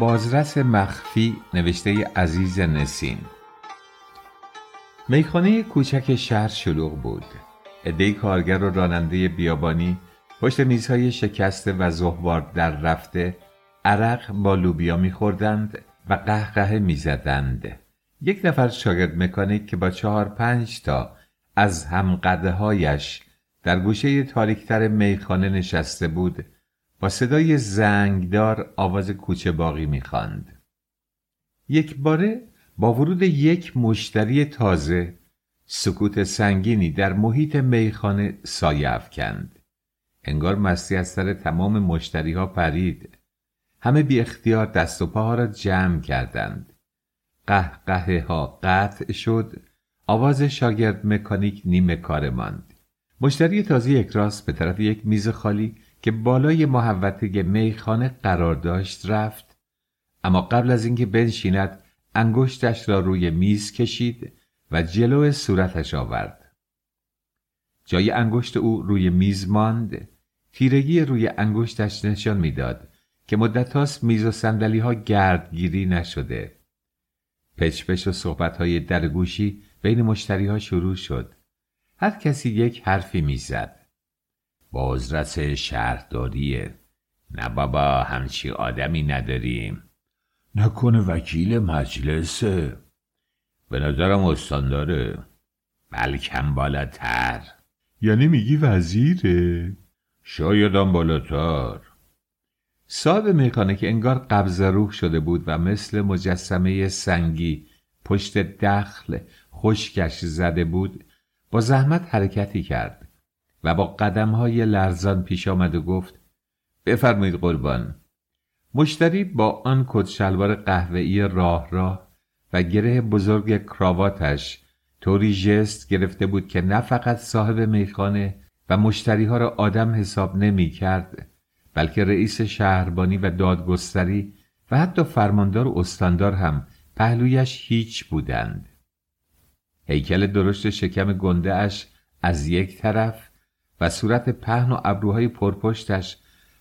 بازرس مخفی نوشته عزیز نسین میخانه کوچک شهر شلوغ بود. عدهای کارگر و راننده بیابانی پشت میزهای شکسته و زهوار در رفته عرق با لوبیا میخوردند و قهقه می‌زدند. یک نفر شاگرد مکانیک که با چهار پنج تا از همقده هایش در گوشه تاریکتر میخانه نشسته بود با صدای زنگدار آواز کوچه باقی می‌خواند. یک باره با ورود یک مشتری تازه سکوت سنگینی در محیط میخانه سایه افکند. انگار مستی از سر تمام مشتری ها پرید. همه بی اختیار دست و پاها را جمع کردند. قهقه ها قطع شد. آواز شاگرد مکانیک نیمه کار ماند. مشتری تازه یک راست به طرف یک میز خالی که بالای محوطه میخانه قرار داشت رفت. اما قبل از اینکه بنشیند انگشتش را روی میز کشید و جلو صورتش آورد. جای انگشت او روی میز ماند. تیرگی روی انگشتش نشان می‌داد که مدت هاست میز و سندلی ها گردگیری نشده. پچ و صحبت های درگوشی بین مشتری ها شروع شد. هر کسی یک حرفی می‌زد. بازرس شهرداریه نه بابا همچی آدمی نداریم. نکنه وکیل مجلسه به نظرم استانداره بلکم بالاتر. یعنی میگی وزیره؟ شایدم بالاتر. صاحب میخانه که انگار قبض روح شده بود و مثل مجسمه سنگی پشت دخل خشکش زده بود با زحمت حرکتی کرد. و با های لرزان پیش آمد و گفت بفرمایید قربان. مشتری با آن کت شلوار قهوه‌ای راه راه و گره بزرگ کراواتش طوری جست گرفته بود که نه فقط صاحب میخانه و مشتری ها را آدم حساب نمی کرد بلکه رئیس شهربانی و دادگستری و حتی فرماندار و استاندار هم پهلویش هیچ بودند. هیکل درشت شکم گنده اش از یک طرف و صورت پهن و ابروهای پرپشتش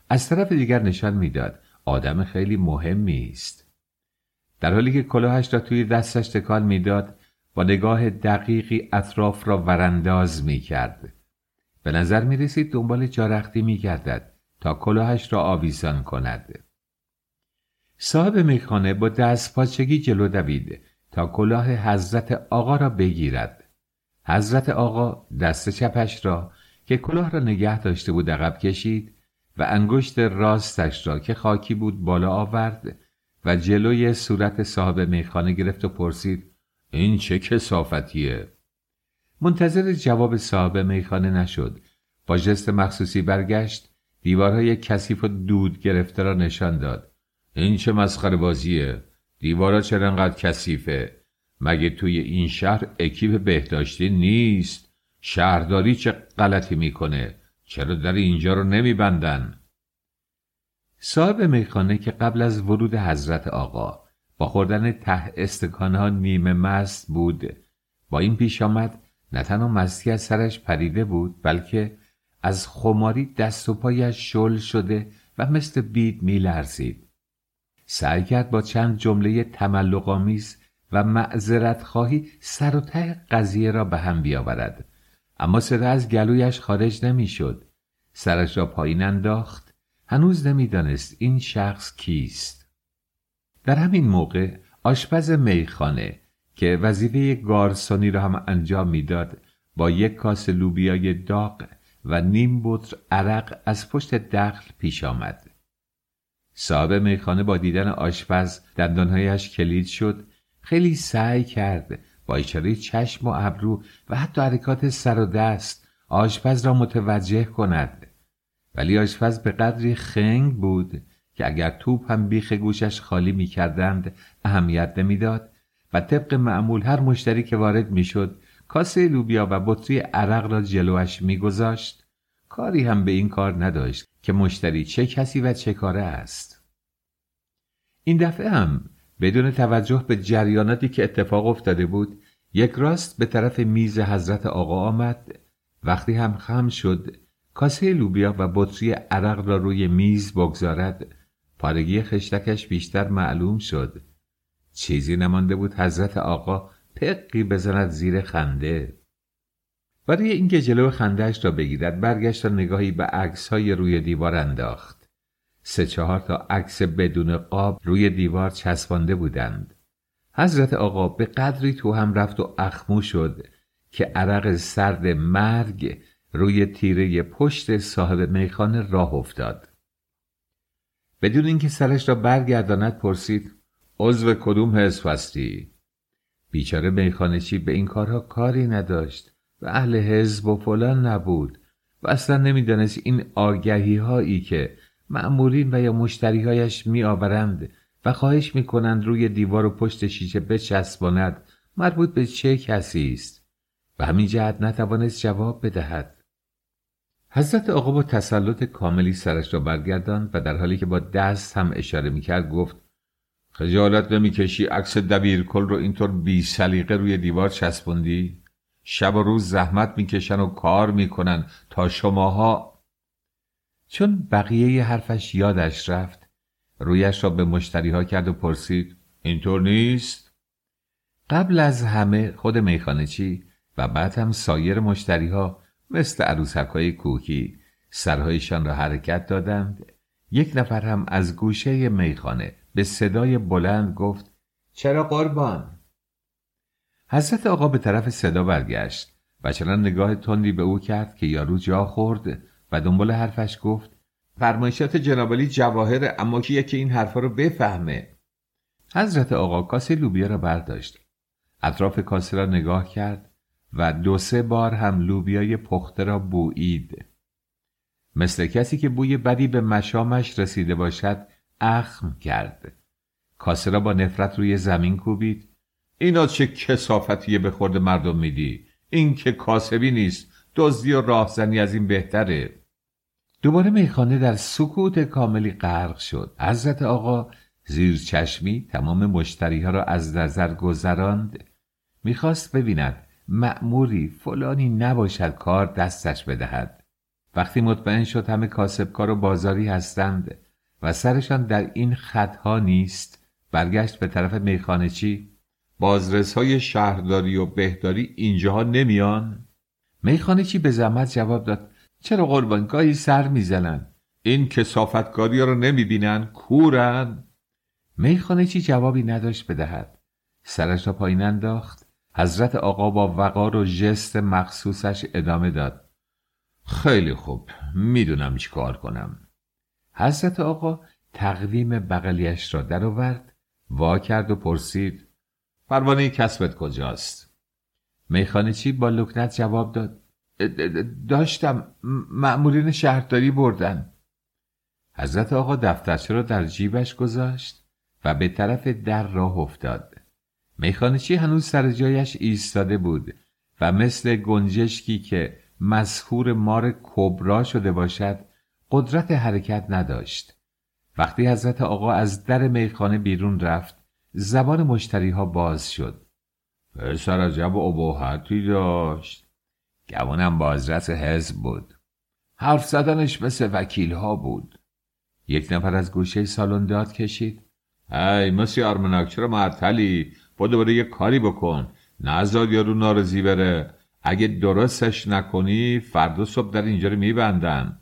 از طرف دیگر نشان می‌داد آدم خیلی مهمی است در حالی که کلاهش را توی دستش تکان می‌داد با نگاه دقیقی اطراف را ورانداز می کرد. به نظر می رسید دنبال جارختی می گردد تا کلاهش را آویزان کند. صاحب میخانه با دست پاچگی جلو دوید تا کلاه حضرت آقا را بگیرد. حضرت آقا دست چپش را که کلاه را نگه داشته بود عقب کشید و انگشت راستش را که خاکی بود بالا آورد و جلوی صورت صاحب میخانه گرفت و پرسید این چه کسافتیه؟ منتظر جواب صاحب میخانه نشد. با جست مخصوصی برگشت دیوارهای کثیف و دود گرفته را نشان داد. این چه مسخره بازیه؟ دیوارا چرا انقدر کثیفه؟ مگه توی این شهر اکیپ بهداشتی نیست؟ شهرداری چه غلطی می‌کنه؟ چرا در اینجا رو نمیبندن؟ صاحب میخانه که قبل از ورود حضرت آقا با خوردن ته استکانها نیمه مست بود با این پیش آمد نه تنها مستی از سرش پریده بود بلکه از خماری دست و پایش شل شده و مثل بید میلرزید. سعی کرد با چند جمله تملقآمیز و معذرت خواهی سر و ته قضیه را به هم بیاورد. اما صدا از گلویش خارج نمی‌شد. سرش را پایین انداخت. هنوز نمی‌دانست این شخص کیست. در همین موقع آشپز میخانه که وظیفه گارسونی را هم انجام می‌داد با یک کاس لوبیای داغ و نیم بطر عرق از پشت دخل پیش آمد. صاحب میخانه با دیدن آشپز دندانهایش کلید شد. خیلی سعی کرد با اشاره چشم و ابرو و حتی حرکات سر و دست آشپز را متوجه کند. ولی آشپز به قدری خنگ بود که اگر توپ هم بیخ گوشش خالی می کردند اهمیت نمی‌داد و طبق معمول هر مشتری که وارد می‌شد کاسه لوبیا و بطری عرق را جلوش میگذاشت. کاری هم به این کار نداشت که مشتری چه کسی و چه کاره است. این دفعه هم بدون توجه به جریاناتی که اتفاق افتاده بود یک راست به طرف میز حضرت آقا آمد. وقتی هم خم شد کاسه لوبیا و بطری عرق را روی میز بگذارد. پارگی خشتکش بیشتر معلوم شد. چیزی نمانده بود حضرت آقا پقی بزند زیر خنده. برای اینکه جلو خندهاش را بگیرد برگشت و نگاهی به عکس های روی دیوار انداخت. سه چهار تا عکس بدون قاب روی دیوار چسبانده بودند. حضرت آقا به قدری تو هم رفت و اخمو شد که عرق سرد مرگ روی تیره پشت صاحب میخانه راه افتاد. بدون اینکه سرش را برگرداند پرسید عضو کدوم حزب هستی؟ بیچاره میخانه به این کارها کاری نداشت و اهل حزب و فلان نبود و اصلا نمی‌دانست این آگهی هایی که مأمورین و یا مشتریهایش می آورند و خواهش می کنند روی دیوار و پشت شیشه بچسباند. مربوط به چه کسی است؟ و همین جهت نتوانست جواب بدهد. حضرت آقا با تسلط کاملی سرش را برگرداند و در حالی که با دست هم اشاره می‌کرد گفت خجالت نمی‌کشی عکس دبیرکل رو اینطور بی سلیقه روی دیوار چسبوندی؟ شب و روز زحمت می‌کشن و کار می‌کنن تا شماها چون بقیه حرفش یادش رفت رویش را به مشتری ها کرد و پرسید اینطور نیست؟ قبل از همه خود میخانه چی و بعد هم سایر مشتری ها مثل عروسک های کوکی سرهایشان را حرکت دادند یک نفر هم از گوشه میخانه به صدای بلند گفت چرا قربان؟ حضرت آقا به طرف صدا برگشت و چنان نگاه تندی به او کرد که یارو جا خورد و دنبال حرفش گفت فرمایشات جنابالی جواهر اما کیه که این حرفا رو بفهمه. حضرت آقا کاسه لوبیا را برداشت. اطراف کاسه را نگاه کرد و دو سه بار هم لوبیای پخته را بویید مثل کسی که بوی بدی به مشامش رسیده باشد اخم کرد. کاسه را با نفرت روی زمین کوبید. اینا چه کسافتیه به خورد مردم میدی؟ این که کاسبی نیست دزدی و راهزنی از این بهتره. دوباره میخانه در سکوت کاملی غرق شد. حضرت آقا زیر چشمی تمام مشتری ها را از نظر گذراند. می‌خواست ببیند مأموری فلانی نباشد کار دستش بدهد. وقتی مطمئن شد همه کاسبکار و بازاری هستند و سرشان در این خطها نیست برگشت به طرف میخانه چی؟ بازرس های شهرداری و بهداری اینجاها نمیان؟ میخانه چی به زحمت جواب داد؟ چرا قربانگاهی سر می‌زنن؟ این کسافتکاری رو نمی‌بینن؟ کورن؟ میخانه چی جوابی نداشت بدهد. سرش را پایین انداخت. حضرت آقا با وقار و ژست مخصوصش ادامه داد. خیلی خوب. می‌دونم چی کار کنم. حضرت آقا تقویم بغلیش را درآورد. وا کرد و پرسید پروانه کسبت کجاست؟ میخانه چی با لکنت جواب داد. داشتم مأمورین شهرداری بردن. حضرت آقا دفترچه را در جیبش گذاشت و به طرف در راه افتاد. میخانچی هنوز سر جایش ایستاده بود و مثل گنجشکی که مسخور مار کبرا شده باشد قدرت حرکت نداشت. وقتی حضرت آقا از در میخانه بیرون رفت زبان مشتری ها باز شد. پسر عجب ابهتی داشت. گمانم بازرس حزب بود. حرف زدنش مثل وکیل ها بود. یک نفر از گوشه سالن داد کشید. ای مسی آرمناک چرا معطلی؟ با دوباره یه کاری بکن. نزاد یارو نارزی بره. اگه درستش نکنی فردا صبح در اینجا رو میبندن.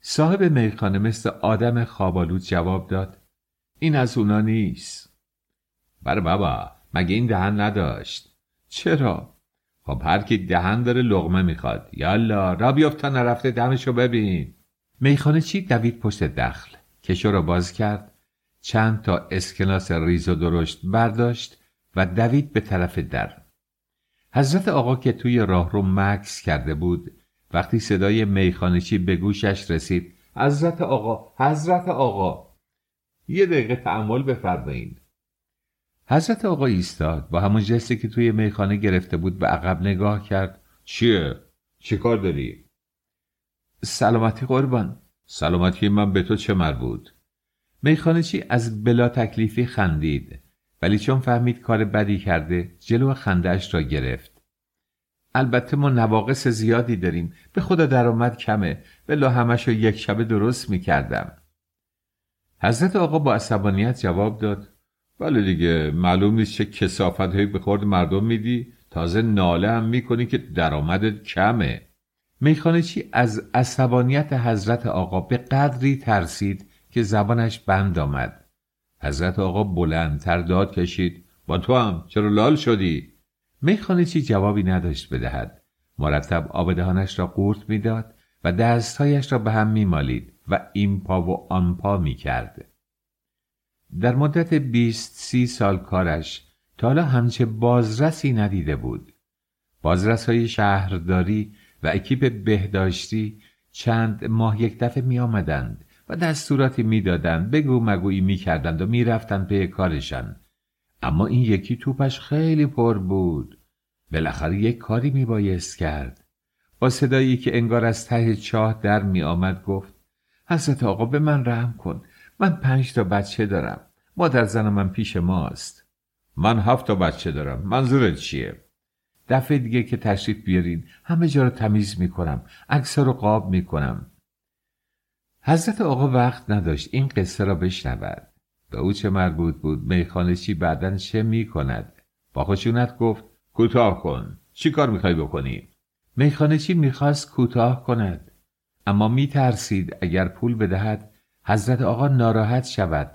صاحب میخانه مثل آدم خوابالود جواب داد. این از اونا نیست. بر بابا مگه این دهن نداشت؟ چرا؟ خب هر کی دهن داره لغمه می‌خواد. یالا را بیافت تا نرفته دمشو ببین. میخانه چی؟ دوید پشت دخل. کشو را باز کرد. چند تا اسکناس ریز و درشت برداشت و دوید به طرف در. حضرت آقا که توی راهرو مکس کرده بود وقتی صدای میخانچی به گوشش رسید حضرت آقا حضرت آقا. یه دقیقه تحمل بفرمایید. حضرت آقا ایستاد. با همون جستی که توی میخانه گرفته بود به عقب نگاه کرد. چیه؟ چی کار داری؟ سلامتی قربان. سلامتی من به تو چه مربوط؟ میخانه چی از بلا تکلیفی خندید. ولی چون فهمید کار بدی کرده جلو خندهاش را گرفت. البته ما نواقص زیادی داریم. به خدا درآمد کمه. ولی همش رو یک شبه درست می‌کردم. حضرت آقا با عصبانیت جواب داد. بله دیگه معلوم نیست چه کسافت هایی به خورد مردم میدی. تازه ناله هم می‌کنی که درآمدت کمه. میخانه چی؟ از عصبانیت حضرت آقا به قدری ترسید که زبانش بند آمد. حضرت آقا بلندتر داد کشید. با تو هم چرا لال شدی؟ میخانه چی جوابی نداشت بدهد. مرتب آب دهانش را قورت می‌داد و دستهایش را به هم میمالید و این پا و آن پا می‌کرد. در مدت بیست سی سال کارش تا حالا همچه بازرسی ندیده بود. بازرس های شهرداری و اکیپ بهداشتی چند ماه یک دفعه می آمدند و دستوراتی می‌دادند. بگو مگویی می‌کردند و می‌رفتند پی کارشان. اما این یکی توپش خیلی پر بود. بالاخره یک کاری میبایست کرد. با صدایی که انگار از ته چاه در می آمد گفت حضرت آقا به من رحم کن. من پنج تا بچه دارم. مادر زن من پیش ماست. من هفت تا بچه دارم. منظورت چیه؟ دفعه دیگه که تشریف بیارین همه جا رو تمیز می‌کنم عکسا رو قاب می‌کنم. حضرت آقا وقت نداشت این قصه را بشنود. به او چه مربوط بود؟ میخانه چی؟ بعدا چه می‌کند؟ با خشونت گفت کوتاه کن. چی کار می‌خوای بکنی؟ میخانه چی می‌خواست کوتاه کند. اما میترسید اگر پول بدهد حضرت آقا ناراحت شود.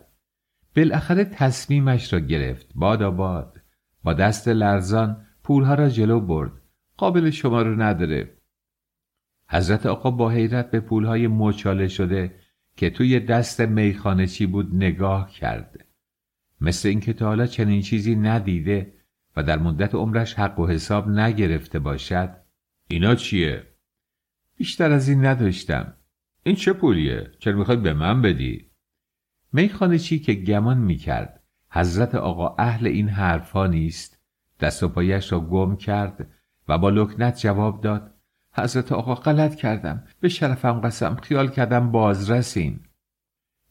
بالاخره تصمیمش را گرفت. باد آباد با دست لرزان پولها را جلو برد. قابل شما رو نداره. حضرت آقا با حیرت به پولهای مچاله شده که توی دست میخانه چی بود نگاه کرد. مثل اینکه تا حالا چنین چیزی ندیده و در مدت عمرش حق و حساب نگرفته باشد. اینا چیه؟ بیشتر از این نداشتم. این چه پولیه؟ چرا می‌خوای به من بدی؟ میخانه چی که گمان می‌کرد حضرت آقا اهل این حرفا نیست. دست و پایش را گم کرد و با لکنت جواب داد. حضرت آقا غلط کردم. به شرفم قسم خیال کردم بازرسین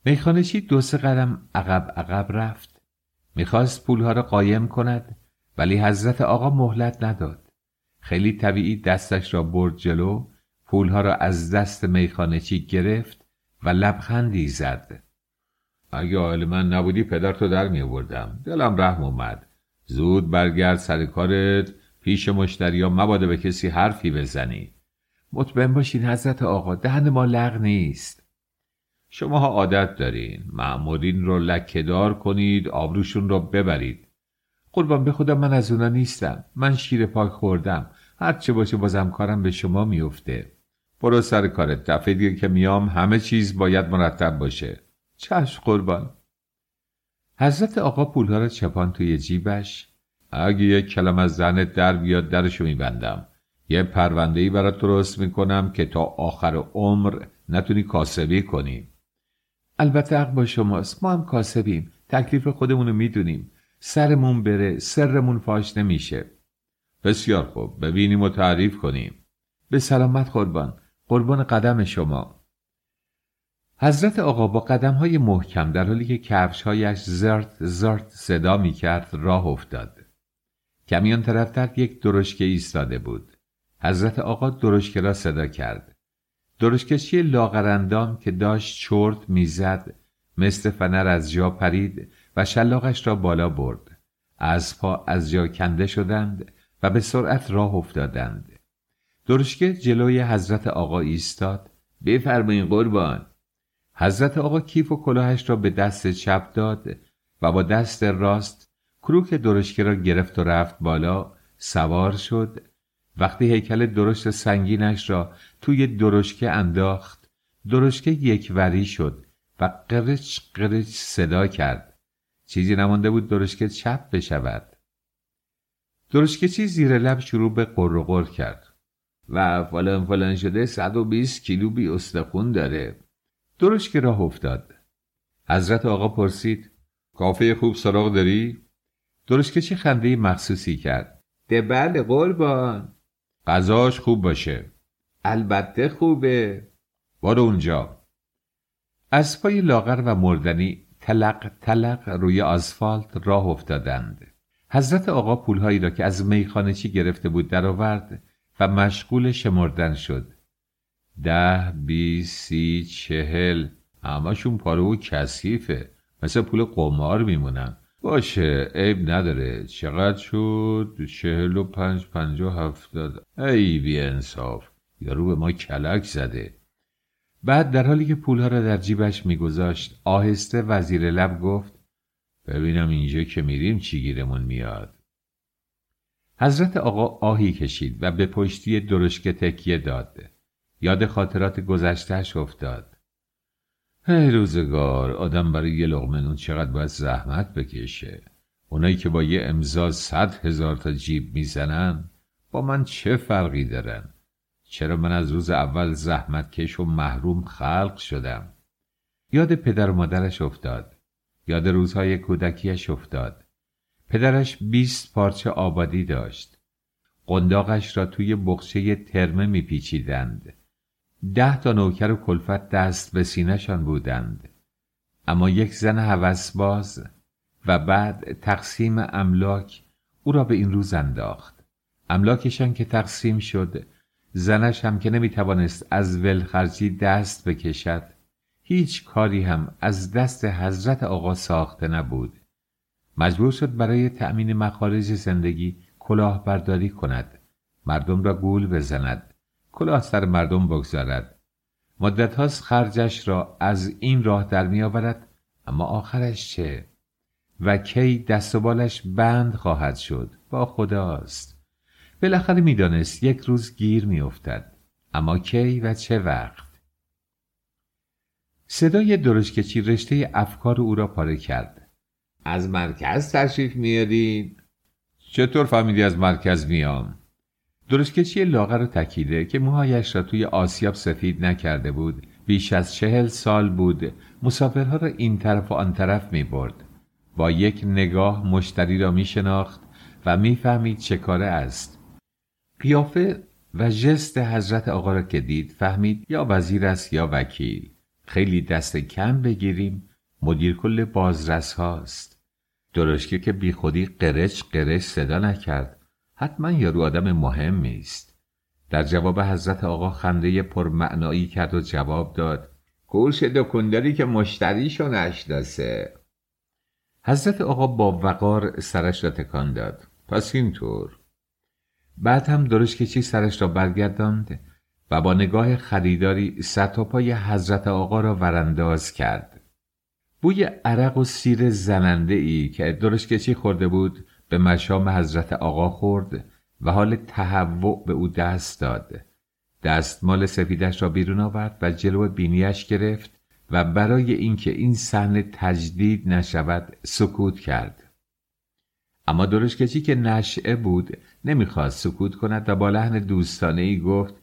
میخانه چی دو سه قدم عقب عقب رفت. می‌خواست پولها را قایم کند ولی حضرت آقا مهلت نداد. خیلی طبیعی دستش را برد جلو پولها را از دست میخانه چی گرفت و لبخندی زد. اگه آهل من نبودی پدر تو در می آوردم. دلم رحم اومد. زود برگرد سر کارت. پیش مشتریا مباده به کسی حرفی بزنی. مطمئن باشین حضرت آقا دهن ما لغ نیست. شماها عادت دارین. معمورین رو لکهدار کنید آبروشون رو ببرید. قربان به خدا من از اونا نیستم. من شیر پاک خوردم. هرچه باشه بازم کارم به شما میفته. برو سر کارت. دفعه دیگه که میام همه چیز باید مرتب باشه. چشم قربان. حضرت آقا پولها را چپان توی جیبش. اگه یک کلم از زنت در بیاد درشو میبندم. یه پرونده ای برات درست می‌کنم که تا آخر عمر نتونی کاسبی کنی. البته حق با شماست. ما هم کاسبیم. تکلیف خودمونو می‌دونیم. سرمون بره سرمون فاش نمیشه. بسیار خوب. ببینیم و تعریف کنیم. به سلامت قربان. قربان قدم شما حضرت آقا با قدم های محکم در حالی که کفشهایش زرت زرت صدا می کرد راه افتاد. کمیان طرفتر یک درشکه ایستاده بود. حضرت آقا درشکه را صدا کرد. درشکشی لاغرندام که داشت چرت می‌زد مثل فنر از جا پرید و شلاقش را بالا برد. از پا از جا کنده شدند و به سرعت راه افتادند. درشکه جلوی حضرت آقا ایستاد. بفرمایین قربان. حضرت آقا کیف و کلاهش را به دست چپ داد و با دست راست کروک درشکه را گرفت و رفت بالا. سوار شد. وقتی هیکل درشت سنگینش را توی درشکه انداخت درشکه یک وری شد و قرچ قرچ صدا کرد. چیزی نمانده بود درشکه چپ بشود. درشکه چی زیر لب شروع به قر کرد. و فلان فلان شده 120 کیلو بی استخون داره. درشکه راه افتاد. حضرت آقا پرسید کافه خوب سراغ داری؟ درشکه چه خنده مخصوصی کرد. ده بله قربان. غذاش خوب باشه. البته خوبه. بارو اونجا. از پای لاغر و مردنی تلق تلق روی آسفالت راه افتادند. حضرت آقا پولهایی را که از میخانه چی گرفته بود درآورد و مشغول شمردن شد. ده بیست سی چهل. همشون پاره و کثیفه. مثل پول قمار میمونن. باشه عیب نداره. چقدر شد؟ چهل و پنج پنجا هفتاد. ای بی انصاف. یارو به ما کلک زده. بعد در حالی که پولها را در جیبش میگذاشت آهسته وزیر لب گفت ببینم اینجا که میریم چی گیرمون میاد. حضرت آقا آهی کشید و به پشتی درشکه تکیه داد. یاد خاطرات گذشتهش افتاد. هی روزگار آدم برای یه لغمه نون چقدر باید زحمت بکشه؟ اونایی که با یه امضا صد هزار تا جیب می‌زنن با من چه فرقی دارن؟ چرا من از روز اول زحمت کش و محروم خلق شدم؟ یاد پدر و مادرش افتاد. یاد روزهای کودکیش افتاد. پدرش بیست پارچه آبادی داشت. قنداقش را توی بخچه ترمه میپیچیدند. ده تا نوکر و کلفت دست به سینهشان بودند. اما یک زن باز و بعد تقسیم املاک او را به این روز انداخت. املاکشان که تقسیم شد زنش هم که نمی‌توانست از ولخرجی دست بکشد هیچ کاری هم از دست حضرت آقا ساخته نبود. مجبور شد برای تأمین مخارج زندگی کلاهبرداری کند. مردم را گول بزند. کلاه سر مردم بگذارد. مدت هاست خرجش را از این راه در می آورد اما آخرش چه؟ و کی دست و بالش بند خواهد شد؟ با خداست. بالاخره می‌دانست یک روز گیر میافتد. اما کی و چه وقت؟ صدای درشکچی رشته افکار او را پاره کرد. از مرکز تشریف میارید چطور فهمیدی از مرکز میام؟ درشکچی لاغر و تکیده که موهایش را توی آسیاب سفید نکرده بود. بیش از چهل سال بود. مسافرها را این طرف و آن طرف می برد. با یک نگاه مشتری را می شناخت و می‌فهمید چه کاره است. قیافه و جست حضرت آقا را که دید فهمید یا وزیر است یا وکیل. خیلی دست کم بگیریم. مدیر کل بازرس هاست. درشکه که بی خودی قرچ قرچ صدا نکرد. حتما یارو آدم مهمی است. در جواب حضرت آقا خنده پرمعنایی کرد و جواب داد. کورش دکنداری که مشتریشو نشناسه. حضرت آقا با وقار سرش را تکان داد. پس اینطور بعد هم درش کچی سرش را برگرداند و با نگاه خریداری پای حضرت آقا را ورانداز کرد. بوی عرق و سیر زننده ای که درش کچی خورده بود به مشام حضرت آقا خورد و حال تهوع به او دست داد. دستمال سفیدش را بیرون آورد و جلو بینیش گرفت و برای اینکه این صحنه تجدید نشود سکوت کرد. اما درشکچی که نشعه بود نمی‌خواست سکوت کند و با لحن دوستانه ای گفت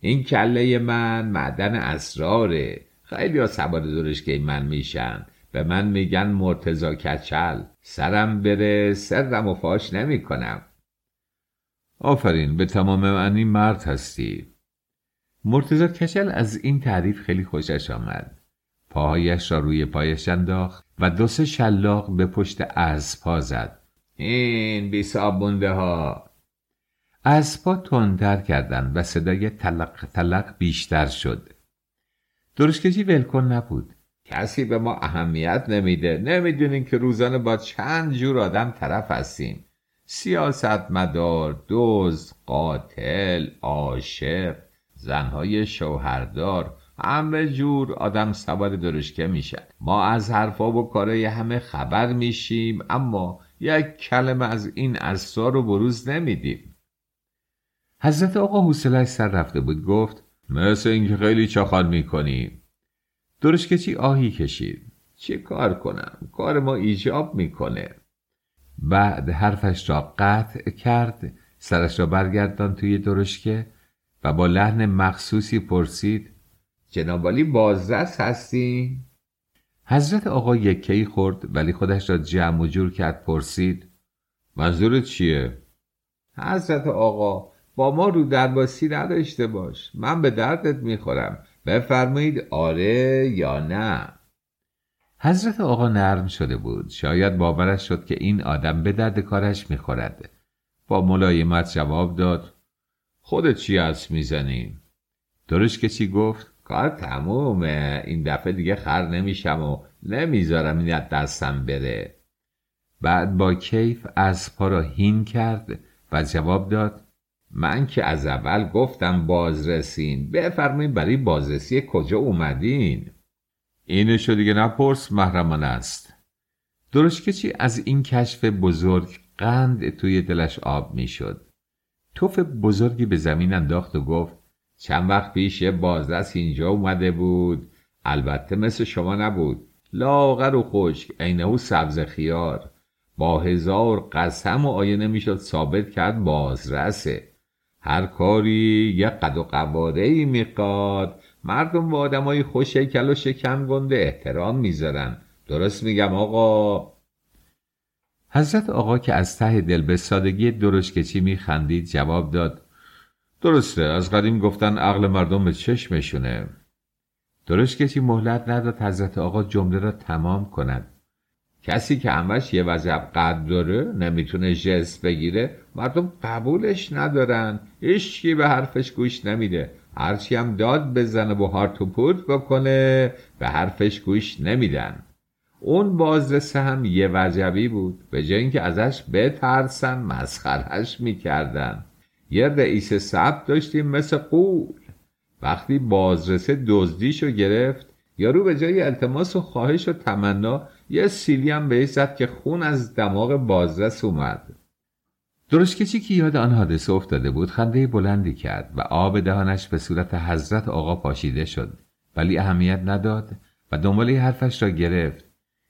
این کله من معدن اسراره. خیلی ها سوار درشکه من میشن. به من میگن مرتزا کچل. سرم بره سرم و فاش نمی کنم آفرین به تمام معنی مرد هستی. مرتزا کچل از این تعریف خیلی خوشش آمد. پاهایش را روی پایش انداخت و دو سه شلاق به پشت پا زد. این بی صابونده ها. اسبا تندتر کردند و صدای تلق تلق بیشتر شد. درشکجی ولکن نبود. کسی به ما اهمیت نمیده. نمی‌دونین که روزانه با چند جور آدم طرف هستیم. سیاست مدار دوز قاتل عاشق زنهای شوهردار همه جور آدم سوار درشکه میشن ما از حرفا و کارای همه خبر میشیم اما یک کلمه از این اسرار رو بروز نمیدیم. حضرت آقا حوصلش سر رفته بود. گفت مثل اینکه خیلی چاخان می‌کنی. درشکچی آهی کشید. چه کار کنم؟ کار ما ایجاب می‌کنه. بعد حرفش را قطع کرد سرش را برگردان توی درشکه و با لحن مخصوصی پرسید جنابالی بازرس هستی؟ حضرت آقا یکی خورد ولی خودش را جمع و جور کرد پرسید منظورت چیه؟ حضرت آقا با ما رو درباسی نداشته باش. من به دردت می‌خورم. بفرمایید آره یا نه. حضرت آقا نرم شده بود. شاید باورش شد که این آدم به درد کارش می‌خورد. با ملایمت جواب داد خودت چی از می‌زنی؟ درش کسی گفت؟ کار تمومه. این دفعه دیگه خر نمیشم و نمی‌ذارم این از دستم بره. بعد با کیف پا را هین کرد و جواب داد من که از اول گفتم بازرسین بفرمایید برای بازرسی کجا اومدین؟ اینشو دیگه نپرس محرمان است. درشکچی از این کشف بزرگ قند توی دلش آب می‌شد. توف بزرگی به زمین انداخت و گفت چند وقت پیش یه بازرس اینجا اومده بود. البته مثل شما نبود. لاغر و خشک عینه سبز خیار. با هزار قسم و آیه نمی‌شد ثابت کرد بازرسه. هر کاری یه قد و قواره ای میقاد مردم با های خوش و شکم گنده احترام می‌ذارن. درست میگم آقا؟ حضرت آقا که از ته دل به سادگی درشکچی میخندید جواب داد. درسته از قدیم گفتن عقل مردم به چشمشونه. درشکچی مهلت نداد حضرت آقا جمله را تمام کند. کسی که همش یه وضعب قد داره نمی‌تونه جست بگیره مردم قبولش ندارن. هیچکی به حرفش گوش نمیده. هرچی هم داد بزنه و هارت و پورت بکنه به حرفش گوش نمیدن. اون بازرسه هم یه وجبی بود. به جای اینکه ازش بترسن مسخرش می‌کردن. یه رئیس سب داشتیم مثل قول. وقتی بازرسه دزدیشو گرفت یارو به جای التماس و خواهش و تمنا یه سیلی هم بهش زد که خون از دماغ بازرس اومد. درشکچی که یاد آن حادثه افتاده بود خنده بلندی کرد و آب دهانش به صورت حضرت آقا پاشیده شد. ولی اهمیت نداد و دنباله حرفش را گرفت.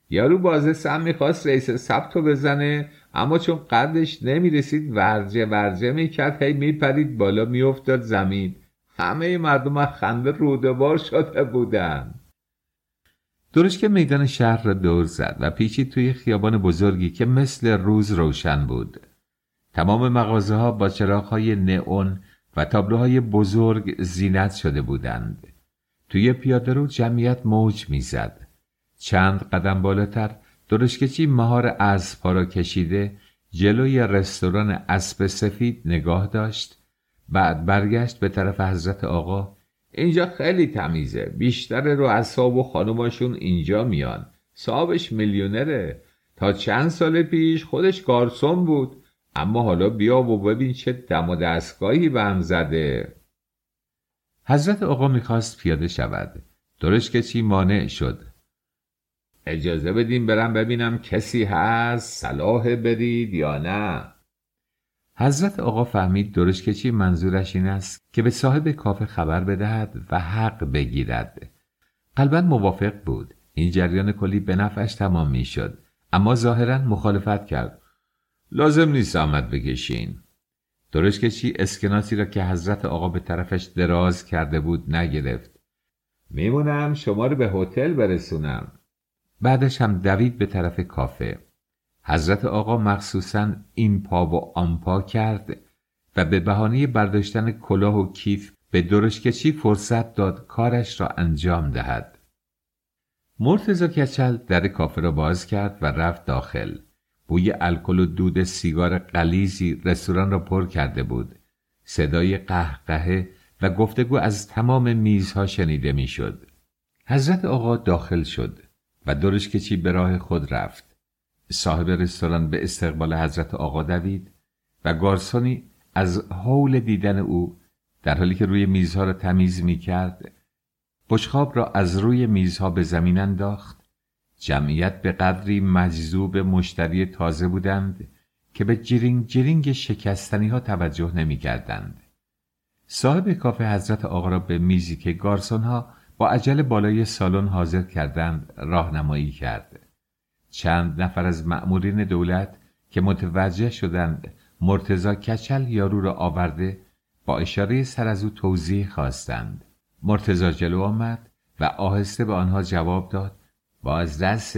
یارو بازرس هم می‌خواست رئیس ثبتو بزنه اما چون قدش نمی‌رسید ورجه ورجه می‌کرد هی میپرید بالا میافتاد زمین. همه مردم از خنده رودبار شده بودن. درش که میدان شهر را دور زد و پیچید توی خیابان بزرگی که مثل روز روشن بود. تمام مغازه ها با چراغ های نئون و تابلوهای بزرگ زینت شده بودند. توی پیاده رو جمعیت موج می‌زد. چند قدم بالاتر درشکچی مهار اسبها را کشیده جلوی رستوران اسب سفید نگاه داشت. بعد برگشت به طرف حضرت آقا اینجا خیلی تمیزه. بیشتر رو اصاب و خانوماشون اینجا میان. صاحبش میلیونره. تا چند سال پیش خودش گارسون بود. اما حالا بیا و ببین چه دم و دستگاهی به هم زده. حضرت آقا می‌خواست پیاده شود. درش کچی مانع شد. اجازه بدیم برم ببینم کسی هست صلاح برید یا نه. حضرت آقا فهمید درشکچی منظورش این است که به صاحب کافه خبر بدهد و حق بگیرد. قلبا موافق بود. این جریان کلی به نفعش تمام می شد اما ظاهرا مخالفت کرد. لازم نیست آمد بکشین. درشکچی اسکناسی را که حضرت آقا به طرفش دراز کرده بود نگرفت. میمونم شما رو به هتل برسونم. بعدش هم دوید به طرف کافه. حضرت آقا مخصوصا این پا و آن پا کرد و به بهانه برداشتن کلاه و کیف به درشکچی فرصت داد کارش را انجام دهد. مرتزا کچل در کافه را باز کرد و رفت داخل. بوی الکل و دود سیگار قلیزی رستوران را پر کرده بود. صدای قهقهه و گفتگو از تمام میزها شنیده می‌شد. حضرت آقا داخل شد و درشکچی به راه خود رفت. صاحب رستوران به استقبال حضرت آقا دوید و گارسونی از حول دیدن او در حالی که روی میزها را تمیز می کرد بشخاب را از روی میزها به زمین انداخت جمعیت به قدری مجذوب مشتری تازه بودند که به جرینگ جرینگ شکستنی ها توجه نمی کردند. صاحب کافه حضرت آقا را به میزی که گارسون ها با عجل بالای سالن حاضر کردند راهنمایی کرد. چند نفر از مأمورین دولت که متوجه شدند مرتزا کچل یارو را آورده با اشاره سر از او توضیح خواستند. مرتزا جلو آمد و آهسته به آنها جواب داد. دست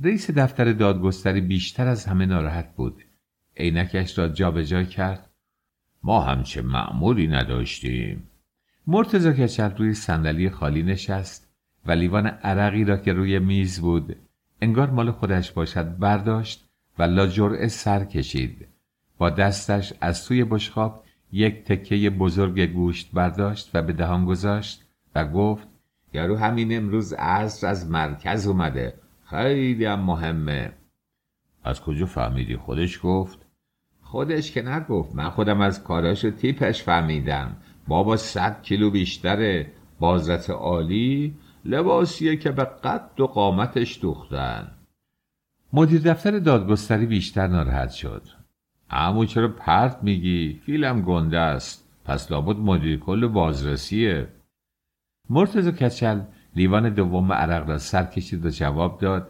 رئیس دفتر دادگستری بیشتر از همه ناراحت بود. عینکش را جابجا کرد. ما همچه معمولی نداشتیم. مرتزا کچل روی صندلی خالی نشست و لیوان عرقی را که روی میز بود انگار مال خودش باشد. برداشت و لاجرعه سر کشید. با دستش از توی بشخاب یک تکه بزرگ گوشت برداشت و به دهان گذاشت و گفت یارو همین امروز عصر از مرکز اومده. خیلی هم مهمه. از کجا فهمیدی خودش گفت؟ خودش که نگفت. من خودم از کاراش و تیپش فهمیدم. بابا صد کیلو بیشتره. بازرس عالی. لباسیه که به قد و قامتش دوختن. مدیر دفتر دادگستری بیشتر ناراحت شد. اما چرا پرت میگی؟ فیلم گنده است. پس لابد مدیر کل بازرسیه. مرتز کچل لیوان دوم عرق را سر کشید و جواب داد.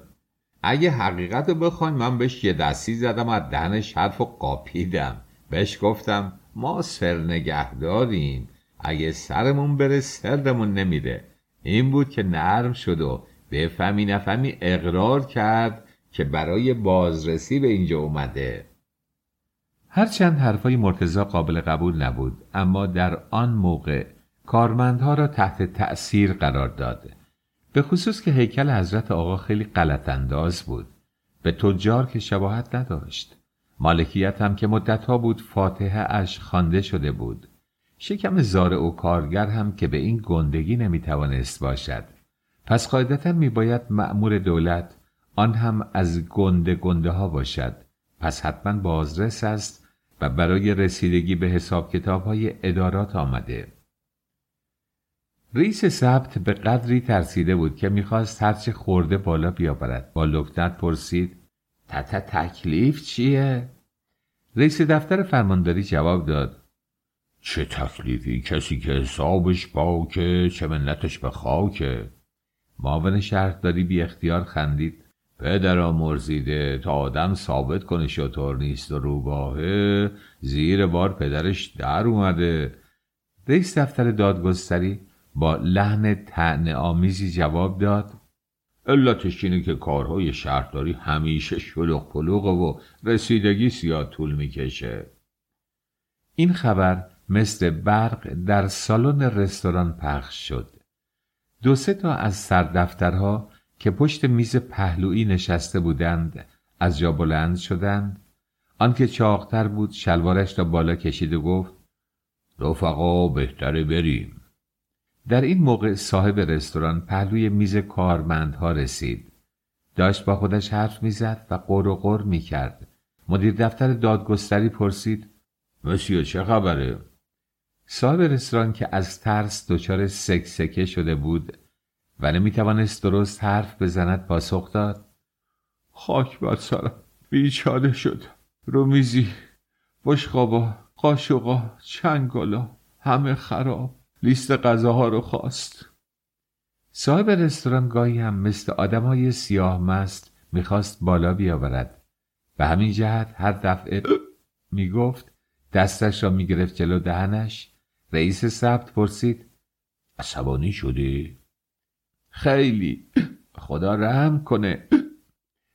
اگه حقیقت رو بخواین من بهش یه دستی زدم از دهنش حرف و قاپیدم. بهش گفتم ما سر نگه داریم اگه سرمون بره سرمون نمیره. این بود که نرم شد و بفهمی نفهمی اقرار کرد که برای بازرسی به اینجا اومده. هرچند حرفای مرتزا قابل قبول نبود اما در آن موقع کارمندها را تحت تأثیر قرار داد. به خصوص که هیکل حضرت آقا خیلی غلط انداز بود. به تجار که شباهت نداشت. مالکیت هم که مدتها بود فاتحه اش خوانده شده بود. شکم زار و کارگر هم که به این گندگی نمی‌توانست باشد. پس قاعدتا میباید مأمور دولت آن هم از گنده گنده ها باشد. پس حتما بازرس است و برای رسیدگی به حساب کتاب های ادارات آمده. رئیس ثبت به قدری ترسیده بود که می‌خواست هرچه خورده بالا بیاورد. با لکنت پرسید تتا تکلیف چیه؟ رئیس دفتر فرمانداری جواب داد چه تکلیفی کسی که حسابش باکه چه منتش به خاکه. معاون شهرداری بی اختیار خندید. پدر مرزیده تا آدم ثابت کنه شطور نیست و روباهه. زیر بار پدرش در اومده. رئیس دفتر دادگستری با لحن تن آمیزی جواب داد. علتش اینه که کارهای شهرداری همیشه شلوغ پلوغه و رسیدگی زیاد طول می‌کشه. این خبر مثل برق در سالن رستوران پخش شد. دو سه تا از سردفترها که پشت میز پهلویی نشسته بودند از جا بلند شدند. آنکه چاقتر بود شلوارش را بالا کشید و گفت رفقا بهتره بریم. در این موقع صاحب رستوران پهلوی میز کارمندها رسید. داشت با خودش حرف می‌زد و قر و قر می‌کرد. مدیر دفتر دادگستری پرسید مسیو چه خبره؟ صاحب رستوران که از ترس دچار سکسکه شده بود و نمی‌توانست درست حرف بزند پاسخ داد. خاک بر سرم بیچاره شد. رومیزی بشقابا قاشقا چنگالا همه خراب. لیست غذاها رو خواست. صاحب رستوران گاهی هم مثل های سیاه مست می‌خواست بالا بیاورد. به همین جهت هر دفعه می‌گفت دستش را می‌گرفت جلو دهنش. رئیس ثبت پرسید عصبانی شدی؟ خیلی. خدا رحم کنه.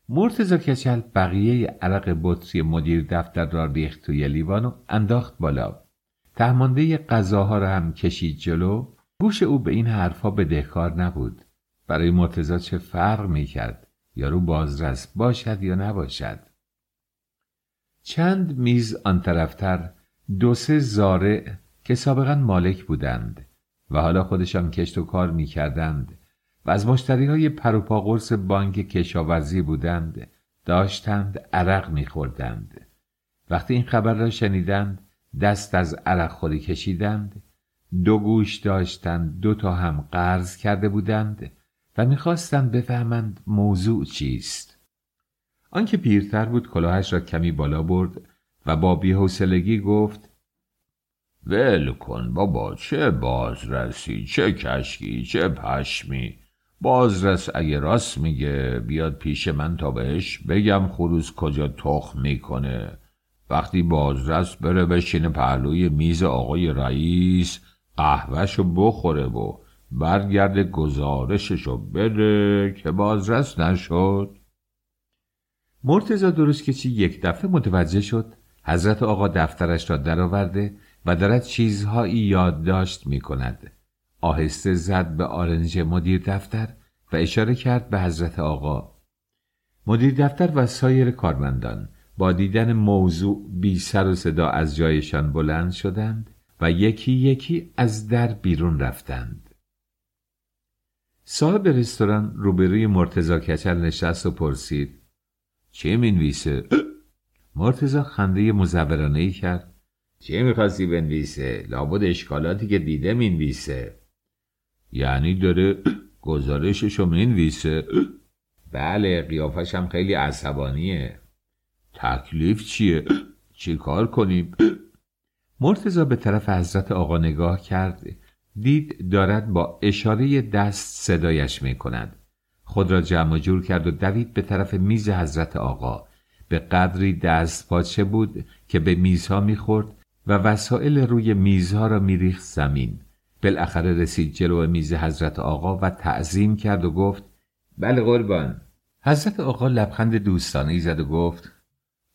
مرتزا کچل بقیه عرق بطری مدیر دفتر را ریخت توی لیوان و انداخت بالا. تهمانده غذاها را هم کشید جلو. گوش او به این حرفها بدهکار نبود. برای مرتزا چه فرق می کرد یارو بازرس باشد یا نباشد؟ چند میز آن طرفتر دو سه زارع که سابقا مالک بودند و حالا خودشان کشت و کار می کردند و از مشتری های پروپا قرص بانک کشاورزی بودند داشتند عرق می خوردند. وقتی این خبر را شنیدند دست از عرق خوری کشیدند دو گوش داشتند دو تا هم قرض کرده بودند و می‌خواستند بفهمند موضوع چیست آنکه پیرتر بود کلاهش را کمی بالا برد و با بیحوصلگی گفت ول کن بابا چه بازرسی چه کشکی چه پشمی. بازرس اگه راست میگه بیاد پیش من تا بهش بگم خروز کجا تخم می‌کنه. وقتی بازرس بره بشینه پهلوی میز آقای رئیس قهوهشو بخوره و برگرد گزارششو بده که بازرس نشد. مرتزا درست که چی یک دفعه متوجه شد حضرت آقا دفترش را درآورده و دارد چیزهایی یادداشت می کند. آهسته زد به آرنج مدیر دفتر و اشاره کرد به حضرت آقا. مدیر دفتر و سایر کارمندان با دیدن موضوع بی سر و صدا از جایشان بلند شدند و یکی یکی از در بیرون رفتند. صاحب رستوران روبروی مرتزا کچل نشست و پرسید چه می‌نویسه؟ مرتزا خنده مزورانه ای کرد چه می‌خواستی بنویسه؟ لابد اشکالاتی که دیده می‌نویسه یعنی داره گزارششو می‌نویسه؟ بله قیافش هم خیلی عصبانیه تکلیف چیه؟ چی کار کنیم؟ مرتزا به طرف حضرت آقا نگاه کرد دید دارد با اشاره دست صدایش می کند. خود را جمع جور کرد و دوید به طرف میز حضرت آقا به قدری دست پاچه بود که به میزها می‌خورد و وسایل روی میزها را میریخت زمین. بالاخره رسید جلو میز حضرت آقا و تعظیم کرد و گفت بله قربان. حضرت آقا لبخند دوستانه زد و گفت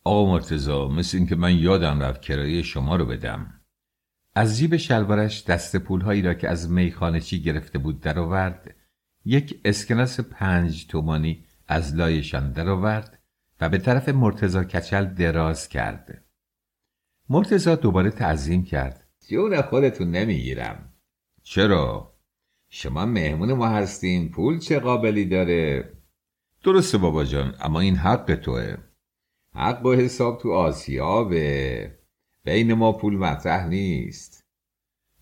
آقا مرتزا مثل اینکه من یادم رفت کرایه شما رو بدم. از جیب شلوارش دست پولهایی را که از میخانه چی گرفته بود درآورد. یک اسکناس پنج تومانی از لایشان درآورد و به طرف مرتزا کچل دراز کرد. مرتزا دوباره تعظیم کرد. جون خودتون نمی‌گیرم. چرا؟ شما مهمون ما هستین پول چه قابلی داره؟ درسته بابا جان اما این حق توه. حق و حساب تو آسیابه. بین ما پول مطرح نیست.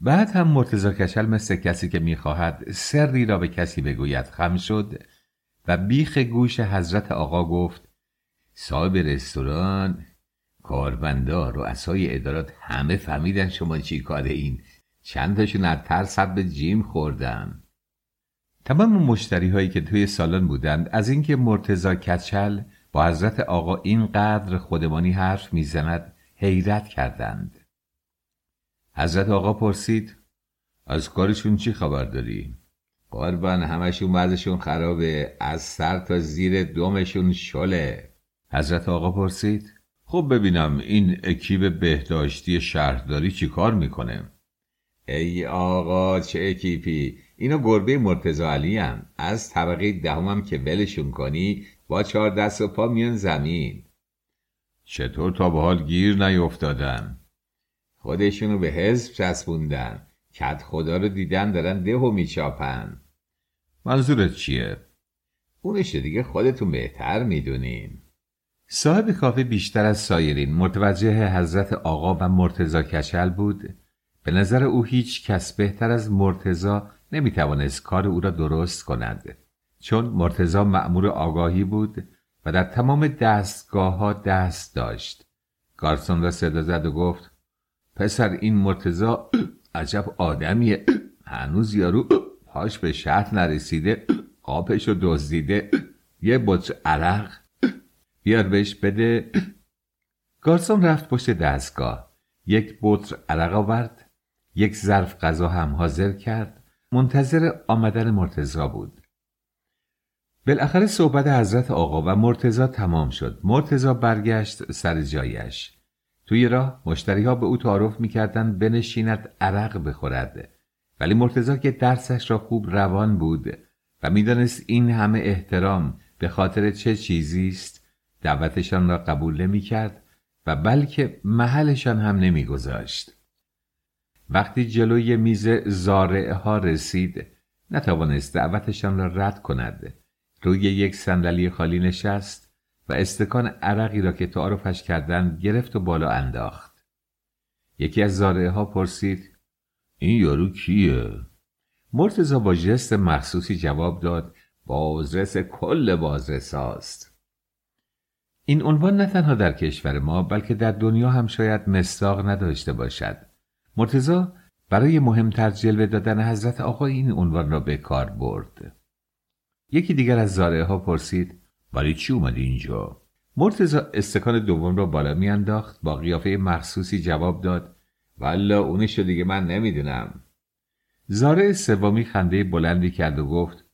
بعد هم مرتزا کشل مثل کسی که می‌خواهد سری را به کسی بگوید خم شد و بیخ گوش حضرت آقا گفت صاحب رستوران کاربندا رؤسای ادارات همه فهمیدن شما چی کاره این. چندتاشون از ترس به جیم خوردن. تمام مشتری هایی که توی سالن بودند از اینکه مرتزا کچل با حضرت آقا اینقدر خودمانی حرف می‌زند حیرت کردند. حضرت آقا پرسید از کارشون چی خبر داری؟ قربان همشون بعضشون خرابه از سر تا زیر دومشون شله. حضرت آقا پرسید خب ببینم این اکیب بهداشتی شهرداری چی کار می‌کنه؟ ای آقا چه اکیپی اینا گربه مرتزا علی هم. از طبقه دهمم که ولشون کنی با چهار دست و پا میان زمین چطور تا به حال گیر نیفتادن خودشونو به حزب چسبوندن کت خدا رو دیدن دارن دهو میچاپن منظورت چیه؟ اونش دیگه خودتون بهتر می‌دونین صاحب کافه بیشتر از سایرین متوجه حضرت آقا و مرتزا کچل بود. به نظر او هیچ کس بهتر از مرتزا نمی‌توانست کار او را درست کند. چون مرتزا مأمور آگاهی بود و در تمام دستگاه ها دست داشت. گارسون را صدا زد و گفت پسر این مرتزا عجب آدمیه. هنوز یارو پاش به شهر نرسیده قاپش رو دزدیده. یه بطر عرق بیار بهش بده. گارسون رفت پشت دستگاه. یک بطر عرق آورد یک ظرف غذا هم حاضر کرد. منتظر آمدن مرتزا بود. بالاخره صحبت حضرت آقا و مرتزا تمام شد. مرتزا برگشت سر جایش. توی راه مشتری ها به او تعارف می‌کردند بنشیند عرق بخورد. ولی مرتزا که درسش را خوب روان بود و می‌دانست این همه احترام به خاطر چه چیزی است دعوتشان را قبول نمی‌کرد و بلکه محلشان هم نمیگذاشت وقتی جلوی میز زارعه ها رسید نتوانست دعوتشان را رد کند روی یک صندلی خالی نشست و استکان عرقی را که تعارفش کردند گرفت و بالا انداخت یکی از زارعه ها پرسید این یارو کیه؟ مرتزا با جست مخصوصی جواب داد بازرس کل بازرس هاست. این عنوان نه تنها در کشور ما بلکه در دنیا هم شاید مستاق نداشته باشد. مرتزا برای مهمتر جلوه دادن حضرت آقا این عنوان را به کار برد. یکی دیگر از زاره ها پرسید برای چی اومدی اینجا؟ مرتزا استکان دوم را بالا میانداخت با قیافه مخصوصی جواب داد والا اونشو دیگه من نمی‌دونم. زاره سومی خنده بلندی کرد و گفت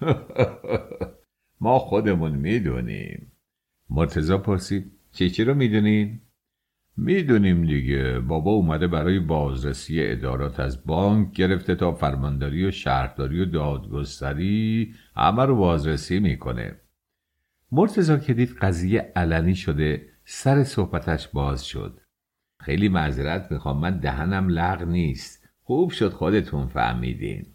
ما خودمون می‌دونیم. مرتزا پرسید چی چی رو می‌دونین؟ می‌دونیم دیگه. بابا اومده برای بازرسی ادارات از بانک گرفته تا فرمانداری و شهرداری و دادگستری همه رو بازرسی می‌کنه. مرتزا که دید قضیه علنی شده سر صحبتش باز شد. خیلی معذرت می‌خوام من دهنم لغ نیست. خوب شد خودتون فهمیدین.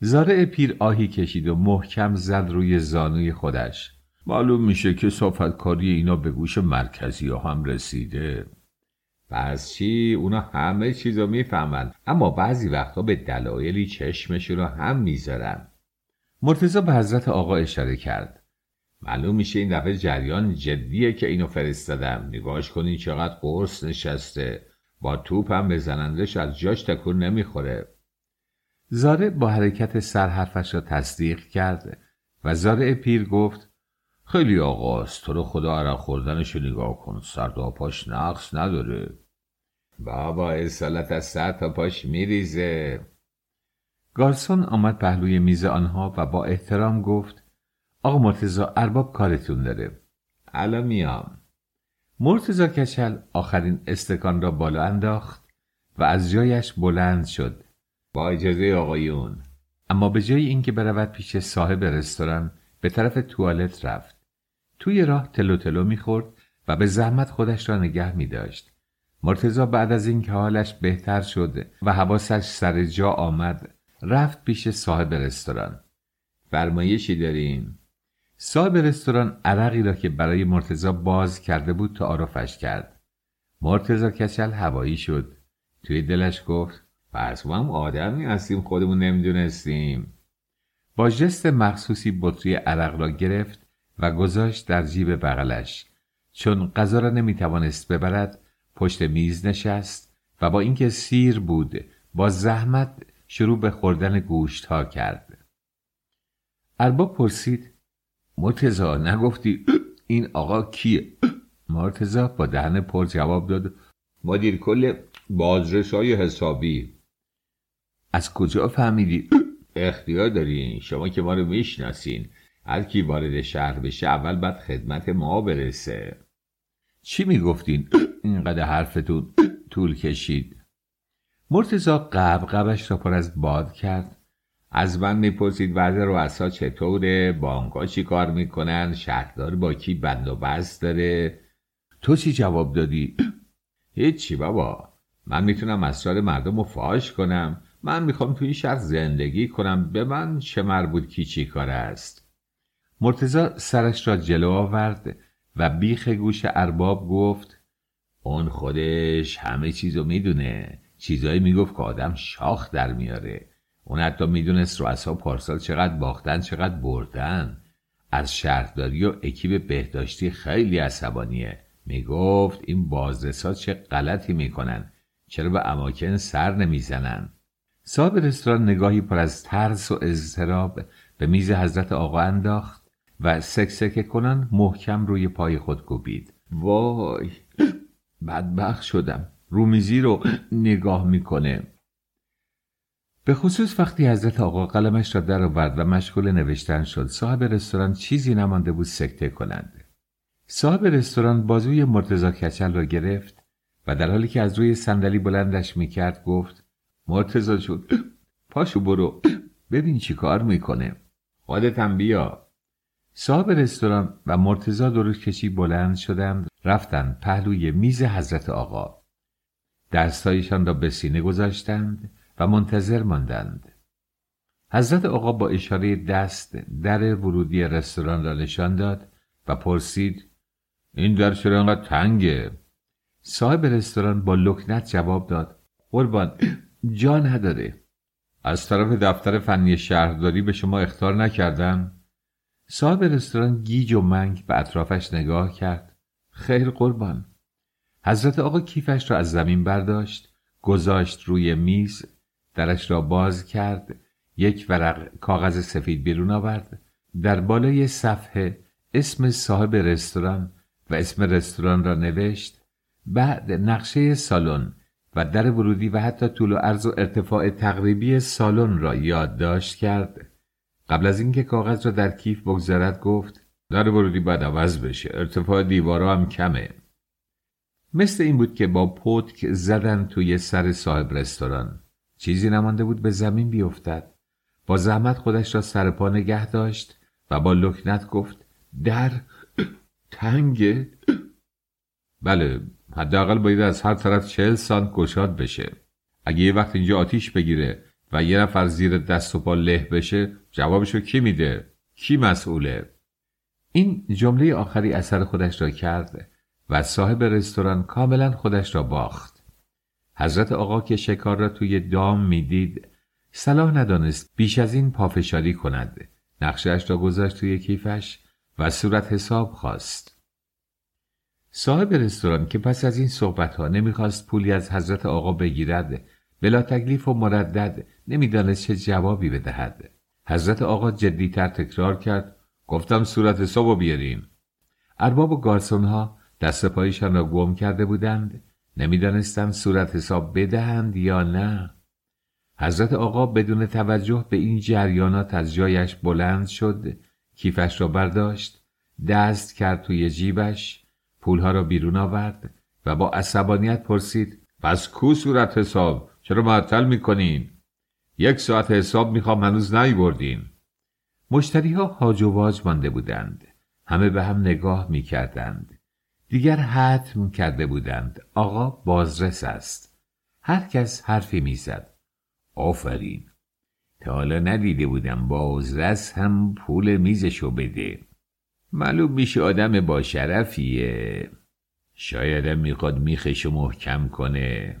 زارع پیر آهی کشید و محکم زد روی زانوی خودش. معلوم میشه که کاری اینا به گوش مرکزی ها هم رسیده. پس چی؟ اونا همه چیز رو می‌فهمن. اما بعضی وقتا به دلایلی چشمشون رو هم می‌ذارن. مرتزا به حضرت آقا اشاره کرد. معلوم میشه این دفعه جریان جدیه که اینو فرستادم. نگاش کنین چقدر قرص نشسته. با توپ هم بزنندش از جاش تکون نمی‌خوره. زاره با حرکت سر حرفش را تصدیق کرد و زاره پیر گفت خیلی آقاست تو رو خدا عرق خوردنشو نگاه کن. سر تا پاش نقص نداره. بابا اصالت از سر تا پاش میریزه. گارسون آمد پهلوی میز آنها و با احترام گفت آقا مرتزا ارباب کارتون داره. الان میام. مرتزا کچل آخرین استکان را بالا انداخت و از جایش بلند شد. با اجازه آقایون. اما به جای اینکه برود پیش صاحب رستوران به طرف توالت رفت. توی راه تلو تلو می‌خورد و به زحمت خودش را نگه می داشت. مرتزا بعد از اینکه حالش بهتر شد و حواسش سر جا آمد رفت پیش صاحب رستوران. فرمایشی داریم صاحب رستوران عرقی را که برای مرتزا باز کرده بود تعارفش کرد. مرتزا کچل هوایی شد. توی دلش گفت پس ما هم آدمی هستیم خودمون نمی‌دونستیم. با جست مخصوصی بطری عرق را گرفت و گذاشت در جیب بغلش. چون غذا را نمی‌توانست ببرد پشت میز نشست و با اینکه سیر بود با زحمت شروع به خوردن گوشت ها کرد. ارباب پرسید مرتزا نگفتی این آقا کیه؟ مرتزا با دهن پر جواب داد مدیر کل بازرس های حسابی. از کجا فهمیدی؟ اختیار دارین شما که ما رو می‌شناسین. هر کی وارد شهر بشه اول بعد خدمت ما برسه. چی می‌گفتین؟ اینقدر حرفتون طول کشید. مرتزا قبقبش را پر از باد کرد. از من می‌پرسید وضع رؤسا چطوره؟ بانکها چی کار می‌کنن؟ شهردار با کی بند و بست داره؟ تو چی جواب دادی؟ هیچی بابا. من می‌تونم اسرار مردم رو فاش کنم. من می‌خوام تو این شهر زندگی کنم. به من چه مربوط کی چی کار است؟ مرتزا سرش را جلو آورد و بیخ گوش ارباب گفت اون خودش همه چیزو می‌دونه. چیزایی می‌گفت که آدم شاخ در میاره. اون حتی می‌دونست رؤسا پارسال چقدر باختن چقدر بردن. از شهرداری و اکیب بهداشتی خیلی عصبانیه. می‌گفت این بازرسا چه غلطی می‌کنن. چرا به اماکن سر نمی‌زنن؟ صاحب رستوران نگاهی پر از ترس و اضطراب به میز حضرت آقا انداخت. و سکسکه کنان محکم روی پای خود کوبید. وای بدبخت شدم. رومیزی رو نگاه می‌کنه. به خصوص وقتی حضرت آقا قلمش را در آورد و مشغول نوشتن شد صاحب رستوران چیزی نمانده بود سکته کنند. صاحب رستوران بازوی مرتزا کچل را گرفت و در حالی که از روی صندلی بلندش می‌کرد گفت مرتزا شد پاشو برو. ببین چی کار می‌کنه. خودتم بیا. صاحب رستوران و مرتزا درست کشی بلند شدند رفتند پهلوی میز حضرت آقا. دستهایشان را به سینه گذاشتند و منتظر ماندند. حضرت آقا با اشاره دست در ورودی رستوران را نشان داد و پرسید این در چرا انقدر تنگه. صاحب رستوران با لکنت جواب داد قربان جا نداره. از طرف دفتر فنی شهرداری به شما اختار نکردم. صاحب رستوران گیج و منگ به اطرافش نگاه کرد. خیر قربان. حضرت آقا کیفش را از زمین برداشت گذاشت روی میز درش را باز کرد یک ورق کاغذ سفید بیرون آورد. در بالای صفحه اسم صاحب رستوران و اسم رستوران را نوشت. بعد نقشه سالن و در ورودی و حتی طول و عرض و ارتفاع تقریبی سالن را یادداشت کرد. قبل از اینکه کاغذ را در کیف بگذارد گفت در ورودی باید عوض بشه ارتفاع دیوارا هم کمه. مثل این بود که با پتک زدن توی سر صاحب رستوران. چیزی نمانده بود به زمین بیفتد. با زحمت خودش را سر پا نگه داشت و با لکنت گفت در تنگه بله حداقل باید از هر طرف چهل سانت گشاد بشه. اگه یه وقت اینجا آتیش بگیره و یه نفر زیر دست و پا له بشه جوابشو کی میده؟ کی مسئوله؟ این جمله آخری اثر خودش را کرد و صاحب رستوران کاملا خودش را باخت. حضرت آقا که شکار را توی دام می‌دید صلاح ندانست بیش از این پافشاری کند. نقشهاش را گذاشت توی کیفش و صورت حساب خواست. صاحب رستوران که پس از این صحبت ها نمی‌خواست پولی از حضرت آقا بگیرد بلا تکلیف و مردد نمی‌دانست چه جوابی بدهد. حضرت آقا جدیتر تکرار کرد گفتم صورت حسابو بیارین. ارباب و گارسون ها دست پایشان را گم کرده بودند. نمی‌دانستند صورت حساب بدهند یا نه. حضرت آقا بدون توجه به این جریانات از جایش بلند شد کیفش را برداشت دست کرد توی جیبش پولها را بیرون آورد و با عصبانیت پرسید پس کو صورت حساب؟ چرا معطل می‌کنین؟ یک ساعت حساب می‌خوام هنوز بردین مشتری ها هاج و واج مانده بودند. همه به هم نگاه می‌کردند. دیگر حتم کرده بودند. آقا بازرس است. هر کس حرفی می‌زد. آفرین. تا حالا ندیده بودم بازرس هم پول میزشو بده. معلوم میشه آدم با شرفیه. شایدم می‌خواد میخشو محکم کنه.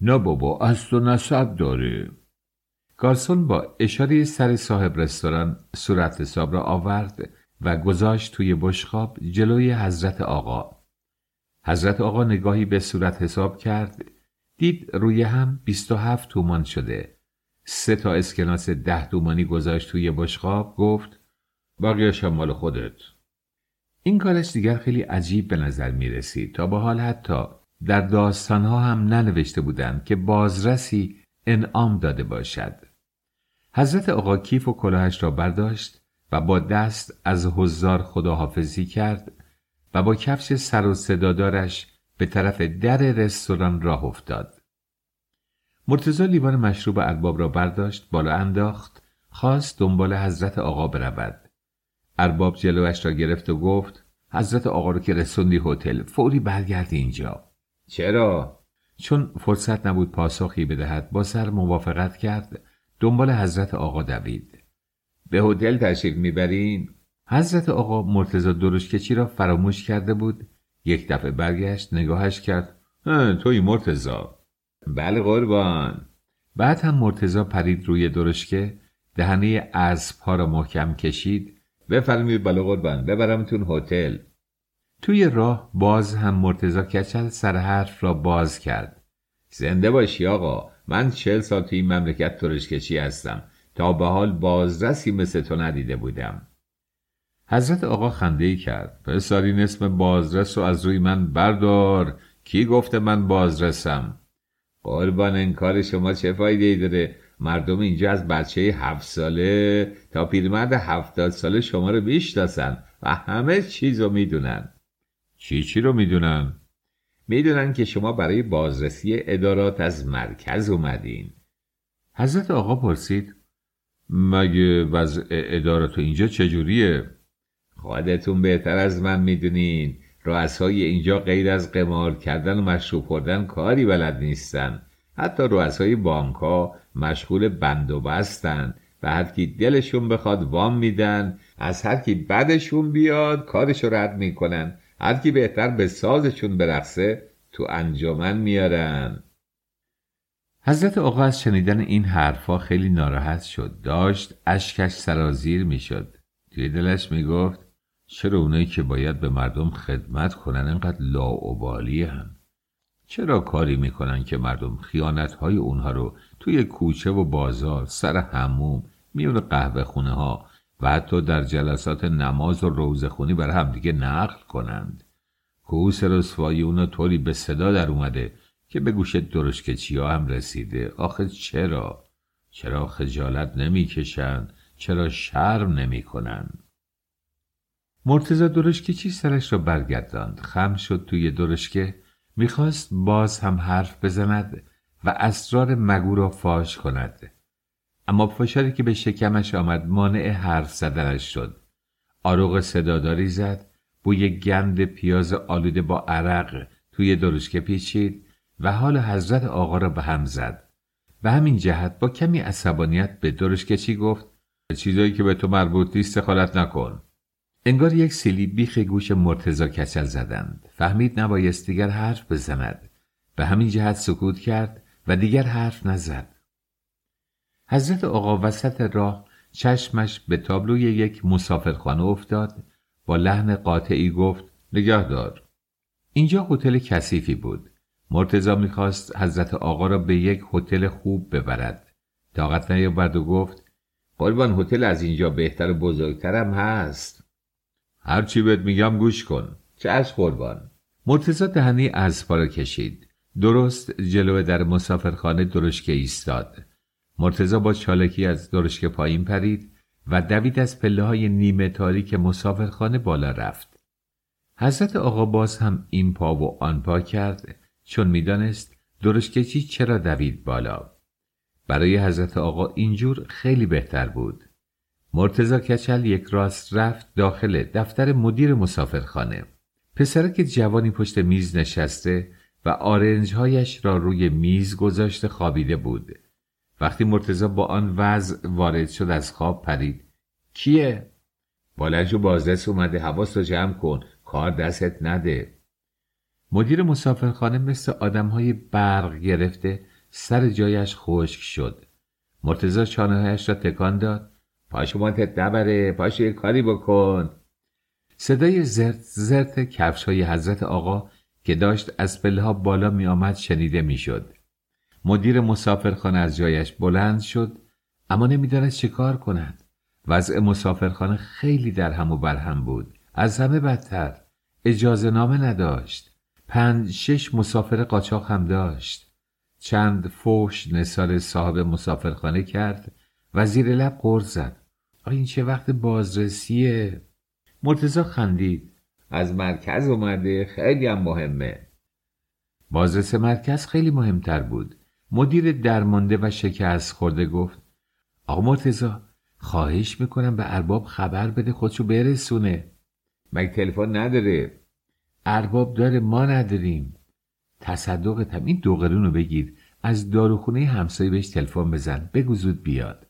نه بابا از تو نسب داره. گارسون با اشاره سر صاحب رستوران صورت حساب را آورد و گذاشت توی بشخاب جلوی حضرت آقا. حضرت آقا نگاهی به صورت حساب کرد. دید روی هم بیست و هفت تومان شده. سه تا اسکناس ده تومانی گذاشت توی بشخاب گفت بقیهش مال خودت. این کارش دیگر خیلی عجیب به نظر می رسید تا به حال حتی در داستانها هم ننوشته بودند که بازرسی انعام داده باشد. حضرت آقا کیف و کلاهش را برداشت و با دست از حضار خداحافظی کرد و با کفش سر و صدادارش به طرف در رستوران راه افتاد. مرتزا لیوان مشروب ارباب را برداشت بالا انداخت خواست دنبال حضرت آقا برود. ارباب جلوش را گرفت و گفت حضرت آقا رو که رسوندی هتل فوری برگرد اینجا. چرا؟ چون فرصت نبود پاسخی بدهد با سر موافقت کرد دنبال حضرت آقا دوید. به هتل تشریف می‌برین؟ حضرت آقا مرتزا درشکچی را فراموش کرده بود. یک دفعه برگشت نگاهش کرد. توی مرتزا بله قربان. بعد هم مرتزا پرید روی درشکه دهنه اسب ها را محکم کشید. بفرمید بله قربان ببرمتون هتل. توی راه باز هم مرتزا کچل سر حرف را باز کرد. زنده باشی آقا. من چل سال توی این مملکت درشکچی هستم. تا به حال بازرسی مثل تو ندیده بودم. حضرت آقا خنده کرد. پسرین اسم بازرس رو از روی من بردار. کی گفته من بازرسم؟ قربان این کار شما چه فایده ای داره؟ مردم اینجا از بچه هفت ساله تا پیرمرد هفتاد ساله شما رو بیشناسن و همه چیز رو می‌دونن. چی چی رو می‌دونن؟ می‌دونن که شما برای بازرسی ادارات از مرکز اومدین. حضرت آقا پرسید مگه وضع ادارات اینجا چجوریه؟ خودتون بهتر از من می‌دونین. رؤسای اینجا غیر از قمار کردن و مشروب خوردن کاری بلد نیستن. حتی رؤسای بانک ها مشغول بند و بستن. و هر کی دلشون بخواد وام میدن. از هر کی بدشون بیاد کارشو رد می‌کنن. هر کی بهتر به سازشون برقصه تو انجمن میارن. حضرت آقا از شنیدن این حرفا خیلی ناراحت شد. داشت اشکش سرازیر می‌شد. توی دلش می‌گفت چرا اونایی که باید به مردم خدمت کنن انقدر لاعبالی هن؟ چرا کاری می‌کنن که مردم خیانت های اونها رو توی کوچه و بازار سر هموم میون قهوه خونه ها و حتی در جلسات نماز و روزخونی بر همدیگه نقل کنند کوس رسوایی اونا طوری به صدا در اومده که به گوش درشکچی ها هم رسیده آخه چرا؟ چرا خجالت نمی‌کشند؟ چرا شرم نمی‌کنن؟ مرتزا درشکه چی سرش را برگرداند خم شد توی درشکه می‌خواست باز هم حرف بزند و اسرار مگو را فاش کند اما فشاری که به شکمش آمد مانع حرف زدنش شد. آروغ صداداری زد بوی گند پیاز آلوده با عرق توی درشکه پیچید و حال حضرت آقا را به هم زد. و همین جهت با کمی عصبانیت به درشکچی گفت؟ چیزایی که به تو مربوط نیست خالت نکن. انگار یک سیلی بیخ گوش مرتزا کچل زدند. فهمید نبایست دیگر حرف بزند. به همین جهت سکوت کرد و دیگر حرف نزد. حضرت آقا وسط راه چشمش به تابلوی یک مسافرخانه افتاد. با لحن قاطعی گفت نگهدار اینجا هتل کثیفی بود. مرتزا می‌خواست حضرت آقا را به یک هتل خوب ببرد. طاقت نیاورد و گفت قربان هتل از اینجا بهتر و بزرگترم هست. هرچی بهت میگم گوش کن. چشم قربان. مرتزا دهنی از را کشید. درست جلو در مسافرخانه درشکه ایستاد. مرتزا با چالکی از درشکه پایین پرید و دوید از پله های نیمه تاریک مسافرخانه بالا رفت. حضرت آقا باز هم این پا و آن پا کرد چون می‌دانست درشکچی چرا دوید بالا. برای حضرت آقا اینجور خیلی بهتر بود. مرتزا کچل یک راست رفت داخل دفتر مدیر مسافرخانه. پسرک جوانی پشت میز نشسته و آرنجهایش را روی میز گذاشته خوابیده بود. وقتی مرتزا با آن وضع وارد شد از خواب پرید. کیه؟ بالنج و بازدست اومده حواست رو جمع کن کار دستت نده. مدیر مسافرخانه مثل آدمهای برق گرفته سر جایش خشک شد. مرتزا چانههایش را تکان داد. پاشو مانتت نبره پاشو یه کاری بکن. صدای زرت زرت کفش های حضرت آقا که داشت از پله ها بالا می آمد شنیده می شد. مدیر مسافرخانه از جایش بلند شد اما نمی‌دانست چه کار کند. وضع مسافرخانه خیلی در هم و برهم بود. از همه بدتر. اجازه نامه نداشت. پنج شش مسافر قاچاق هم داشت. چند فوش نثار صاحب مسافرخانه کرد و زیر لب قرض زد. آیا این چه وقت بازرسیه؟ مرتزا خندید. از مرکز اومده خیلی هم مهمه. بازرس مرکز خیلی مهمتر بود. مدیر درمانده و شکست خورده گفت آقا مرتزا خواهش می‌کنم به ارباب خبر بده خودشو برسونه. مگه تلفن نداره؟ ارباب داره ما نداریم. تصدقتم این دو قرون رو بگیر. از داروخونه همسایه بهش تلفن بزن بگو زود بیاد.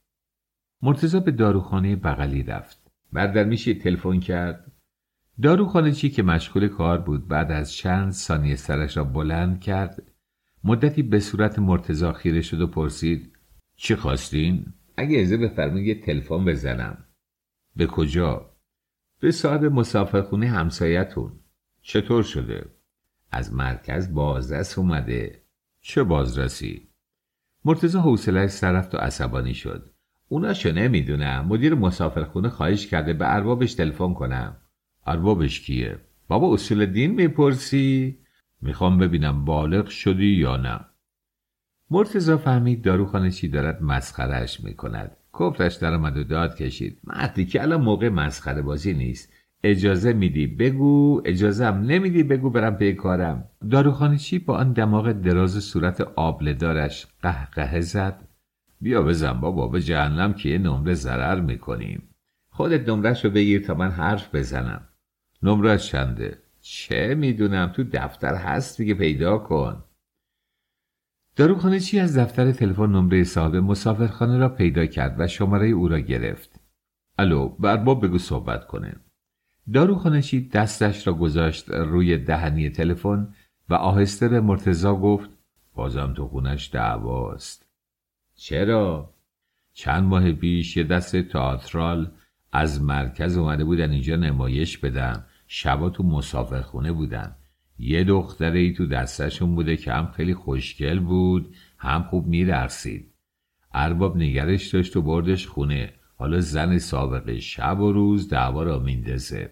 مرتزا به داروخانه بغلی رفت. بردر میشه تلفن کرد؟ داروخانه چی که مشغول کار بود بعد از چند ثانیه سرش را بلند کرد. مدتی به صورت مرتزا خیره شد و پرسید چی خواستین؟ اگه ازه بفرمایید یه تلفن بزنم به کجا؟ به صاحب مسافرخونه همسایتون چطور شده؟ از مرکز بازرس اومده چه بازرسی؟ مرتزا حوصله سر رفت و عصبانی شد اوناشو نمی‌دونم مدیر مسافرخونه خواهش کرده به اربابش تلفن کنم اربابش کیه؟ بابا اصول دین می‌پرسی؟ می‌خوام ببینم بالغ شدی یا نه. مرتزا فهمید داروخانه چی دارد مسخرش می‌کند. در آمد و داد کشید. مردی که الان موقع مسخره بازی نیست. اجازه میدی بگو؟ اجازه هم نمیدی بگو برم پی کارم. داروخانه با آن دماغ دراز صورت آبلدارش قهقه زد. بیا بزن بابا به جهنم که یه نمره ضرر می‌کنیم. خودت نمرش رو بگیر تا من حرف بزنم. نمره چنده؟ چه می‌دونم تو دفتر هست دیگه پیدا کن. داروخانه چی از دفتر تلفن نمره صاحب مسافرخانه را پیدا کرد و شماره او را گرفت؟ الو برباب بگو صحبت کنه. داروخانشی دستش را گذاشت روی دهنی تلفن و آهسته به مرتزا گفت بازم تو خونش دعواست. چرا؟ چند ماه پیش یه دست تئاترال از مرکز اومده بودن اینجا نمایش بدن. شبا تو مسافرخونه بودن یه دختره ای تو دستشون بوده که هم خیلی خوشگل بود هم خوب میرقصید ارباب نگرش داشت و بردش خونه. حالا زن سابقه شب و روز دعوا را میندازه.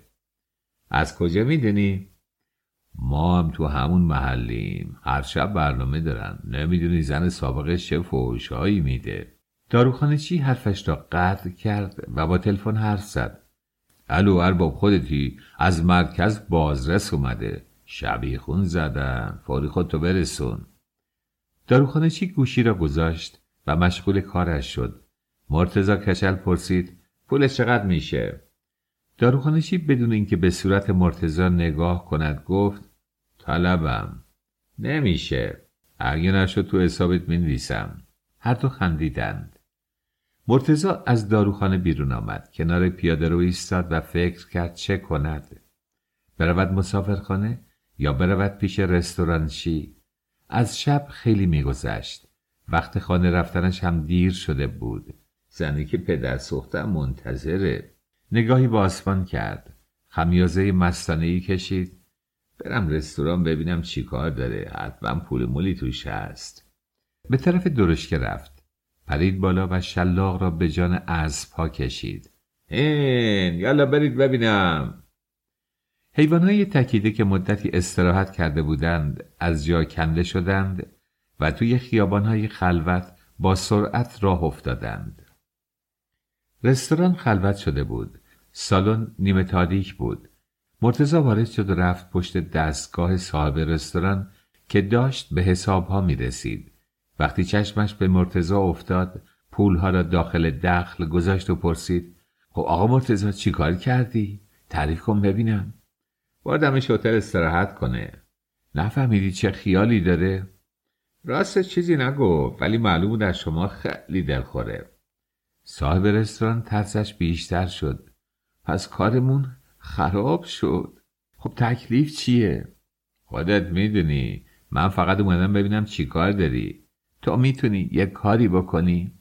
از کجا می‌دونی؟ ما هم تو همون محلیم. هر شب برنامه دارن. نمی‌دونی زن سابقه چه فوشهایی میده. داروخانه چی حرفش را قطع کرد و با تلفن حرف زد. الو ارباب خودتی از مرکز بازرس اومده. شبیه خون زدن فوری خودتو برسون. داروخانه چی گوشی را گذاشت و مشغول کارش شد. مرتزا کچل پرسید پولش چقدر میشه؟ داروخانشی بدون اینکه به صورت مرتزا نگاه کند گفت طلبم. نمیشه. اگه نشد تو حسابت می‌نویسم. هر دو خندیدند. مرتزا از داروخانه بیرون آمد. کنار پیاده رو ایستاد و فکر کرد چه کند. برود مسافرخانه یا برود پیش رستورانشی از شب خیلی میگذشت. وقت خانه رفتنش هم دیر شده بود. زنی که پدر سوختم منتظره. نگاهی به آسمان کرد. خمیازه مستانه کشید. برم رستوران ببینم چی کار داره. حتما پول مولی توش هست. به طرف درشکه رفت. پرید بالا و شلاق را به جان پا کشید. هین یالا برید ببینم. حیوانهای تکیده که مدتی استراحت کرده بودند از جا کنده شدند و توی خیابانهای خلوت با سرعت راه افتادند. رستوران خلوت شده بود. سالن نیمه تاریک بود. مرتزا وارد شد و رفت پشت دستگاه صاحب رستوران که داشت به حسابها می رسید. وقتی چشمش به مرتزا افتاد پولها را داخل دخل گذاشت و پرسید خب آقا مرتزا چی کار کردی؟ تعریف کن ببینم. بردمش هتل استراحت کنه. نفهمیدی چه خیالی داره؟ راست چیزی نگفت ولی معلوم بود از شما خیلی دلخوره. صاحب رستوران ترسش بیشتر شد. پس کارمون خراب شد خب تکلیف چیه؟ خودت می‌دونی من فقط اومدم ببینم چی کار داری تو می‌تونی یه کاری بکنی؟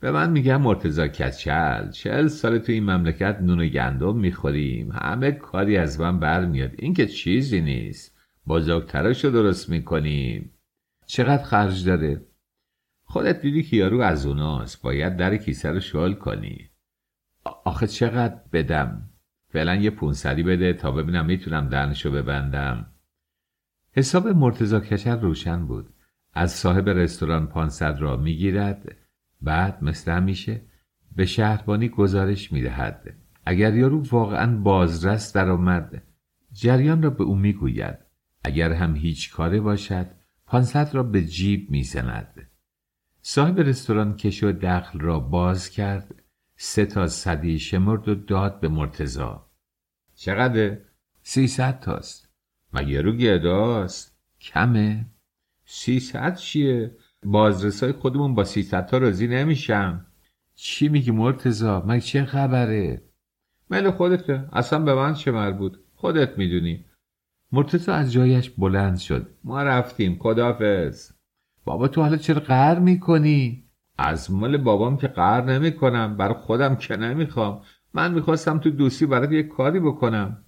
به من میگم مرتزا کچل چهل سال تو این مملکت نون و گندم می‌خوریم. همه کاری از من برمیاد. این که چیزی نیست. بزرگتراشو درست می‌کنیم. چقدر خرج داره؟ خودت دیدی که یارو از اوناست. باید در کیسه رو شل کنی. آخه چقدر بدم؟ فعلا یه پونسری بده تا ببینم می‌تونم دهنشو ببندم. حساب مرتزا کشر روشن بود. از صاحب رستوران پانصد را می‌گیرد بعد مثل همیشه به شهربانی گزارش می‌دهد. اگر یارو واقعا بازرس درآمد جریان را به او می‌گوید. اگر هم هیچ کاره باشد پانصد را به جیب می‌زند. صاحب رستوران کش و دخل را باز کرد سه تا صدی شمرد و داد به مرتزا چقدر؟ سیصد تاست. مگه رو گرداست؟ کمه؟ سیصد چیه؟ بازرسای خودمون با سیصد تا راضی نمیشم چی میگی مرتزا؟ مگه چه خبره؟ مل خودته اصلا به من چه مربوط؟ خودت می‌دونی. مرتزا از جایش بلند شد. ما رفتیم. خدافز بابا تو حالا چرا قهر می‌کنی؟ از مال بابام که قهر نمی‌کنم. بر خودم که نمی‌خوام. من می‌خواستم تو دوستی برات یه کاری بکنم.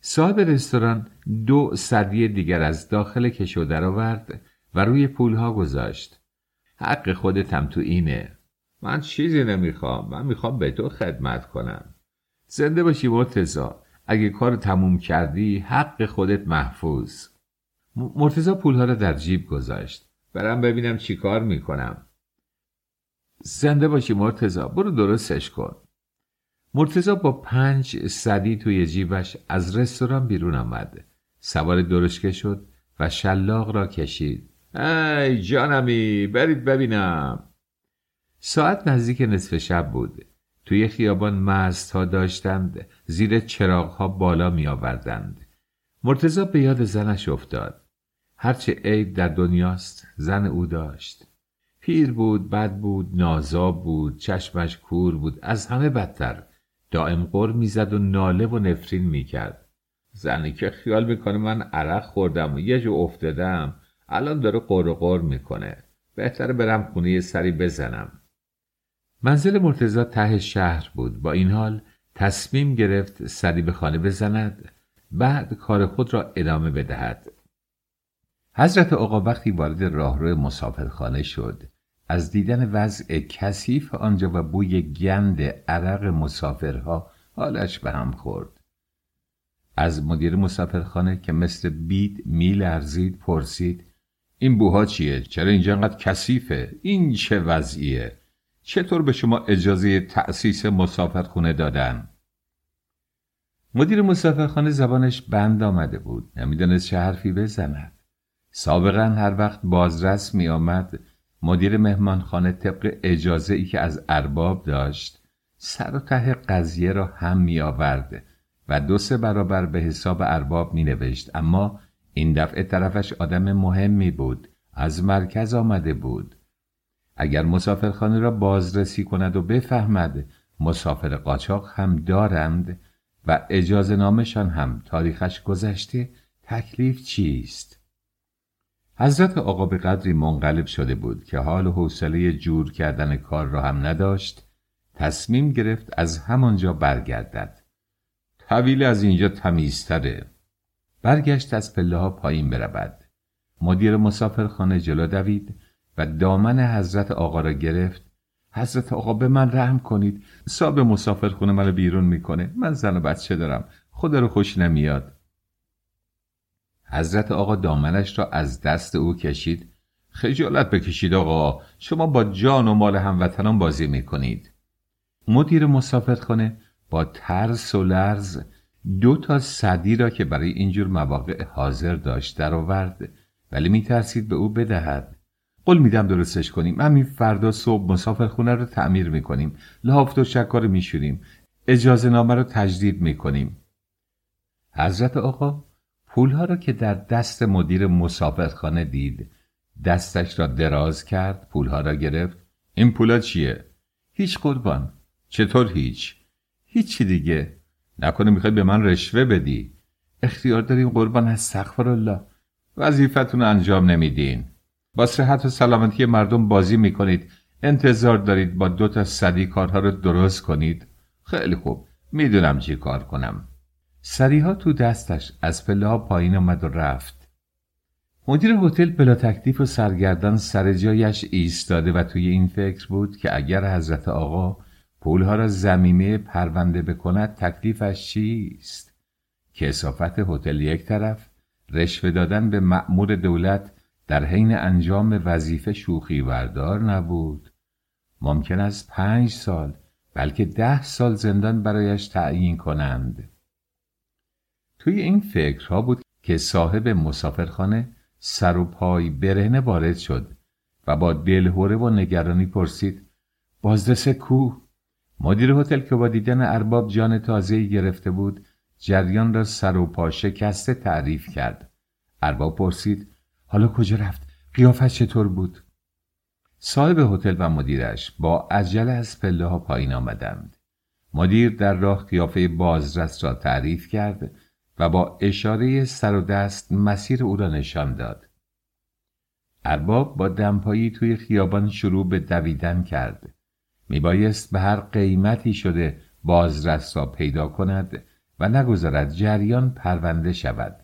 صاحب رستوران دو صدی دیگر از داخل کشو درآورد. و روی پولها گذاشت. حق خودتم تو اینه. من چیزی نمی‌خوام. من می‌خوام به تو خدمت کنم. زنده باشی مرتزا اگه کار تموم کردی حق خودت محفوظ. مرتزا پولها را در جیب گذاشت. برم ببینم چی کار می‌کنم. زنده باشی مرتزا برو درستش کن. مرتزا با پنج صدی توی جیبش از رستوران بیرون آمد. سوار درشکه شد و شلاق را کشید. ای جانمی برید ببینم. ساعت نزدیک نصف شب بود. توی خیابان مست ها داشتند زیر چراغ ها بالا می آوردند مرتزا به یاد زنش افتاد. هرچه عیب در دنیاست زن او داشت. پیر بود بد بود نازاب بود چشمش کور بود از همه بدتر. دائم قر می‌زد و ناله و نفرین می‌کرد. زنی که خیال می‌کنه من عرق خوردم و یه جو افتادم. الان داره قر قر می‌کنه. بهتره برم خونه یه سری بزنم. منزل مرتزا ته شهر بود. با این حال تصمیم گرفت سری به خانه بزند. بعد کار خود را ادامه بدهد. حضرت آقا وقتی وارد راهرو مسافرخانه شد از دیدن وضع کثیف آنجا و بوی گند عرق مسافرها حالش به هم خورد. از مدیر مسافرخانه که مثل بید میلرزید پرسید این بوها چیه؟ چرا اینجا انقدر کثیفه؟ این چه وضعیه؟ چطور به شما اجازه تأسیس مسافرخونه دادن؟ مدیر مسافرخانه زبانش بند آمده بود نمی‌دانست چه حرفی بزند سابقا هر وقت بازرس می آمد مدیر مهمانخانه طبق اجازه ای که از ارباب داشت سر و ته قضیه را هم می آورد و دو سه برابر به حساب ارباب می نوشت اما این دفعه طرفش آدم مهمی بود از مرکز آمده بود. اگر مسافرخانه را بازرسی کند و بفهمد مسافر قاچاق هم دارند و اجازه نامشان هم تاریخش گذشته تکلیف چیست؟ حضرت آقا به قدری منقلب شده بود که حال و حوصله جور کردن کار را هم نداشت تصمیم گرفت از همانجا برگردد. طویل از اینجا تمیزتره. برگشت از پله ها پایین برود. مدیر مسافرخانه جلو دوید و دامن حضرت آقا را گرفت. حضرت آقا به من رحم کنید. صاحب مسافرخونه منو بیرون می‌کنه. من زن و بچه دارم. خدا رو خوش نمیاد. حضرت آقا دامنش را از دست او کشید. خجالت بکشید آقا. شما با جان و مال هموطنان بازی می‌کنید. مدیر مسافرخانه با ترس و لرز دو تا صدی را که برای اینجور مواقع حاضر داشت درآورد ولی میترسید به او بدهد. قول میدم درستش کنیم. همین فردا صبح مسافرخونه رو تعمیر می‌کنیم. لحافت و شکر رو میشوریم. اجازه نامه رو تجدید می‌کنیم. حضرت آقا پولها را که در دست مدیر مسافرخانه دید دستش را دراز کرد پولها را گرفت. این پولا چیه؟ هیچ قربان. چطور هیچ؟ هیچی دیگه. نکنه می‌خوای به من رشوه بدی. اختیار داریم قربان از سخفر الله وظیفتون انجام نمیدین. با صحت و سلامتی مردم بازی می‌کنید. انتظار دارید با دو تا صدی کارها رو درست کنید. خیلی خوب. می‌دونم چی کار کنم. سریها تو دستش. از پله پایین آمد و رفت. مدیر هتل بلا تکلیف و سرگردان سر جایش ایستاده و توی این فکر بود که اگر حضرت آقا پولها را زمینه پرونده بکند تکلیفش چیست؟ کسافت هتل یک طرف رشوه دادن به مأمور دولت در حین انجام وظیفه شوخی وردار نبود. ممکن است پنج سال بلکه ده سال زندان برایش تعیین کنند. توی این فکرها بود که صاحب مسافرخانه سر و پای برهنه وارد شد و با دلهوره و نگرانی پرسید بازرس کو مدیر هتل که با دیدن ارباب جان تازه‌ای گرفته بود جریان را سر و پا شکسته تعریف کرد. ارباب پرسید حالا کجا رفت؟ قیافش چطور بود؟ صاحب هتل و مدیرش با عجله از پله ها پایین آمدند. مدیر در راه قیافه بازرس را تعریف کرد و با اشاره سر و دست مسیر او را نشان داد. ارباب با دمپایی توی خیابان شروع به دویدن کرد. میبایست به هر قیمتی شده بازرس را پیدا کند و نگذارد جریان پرونده شود.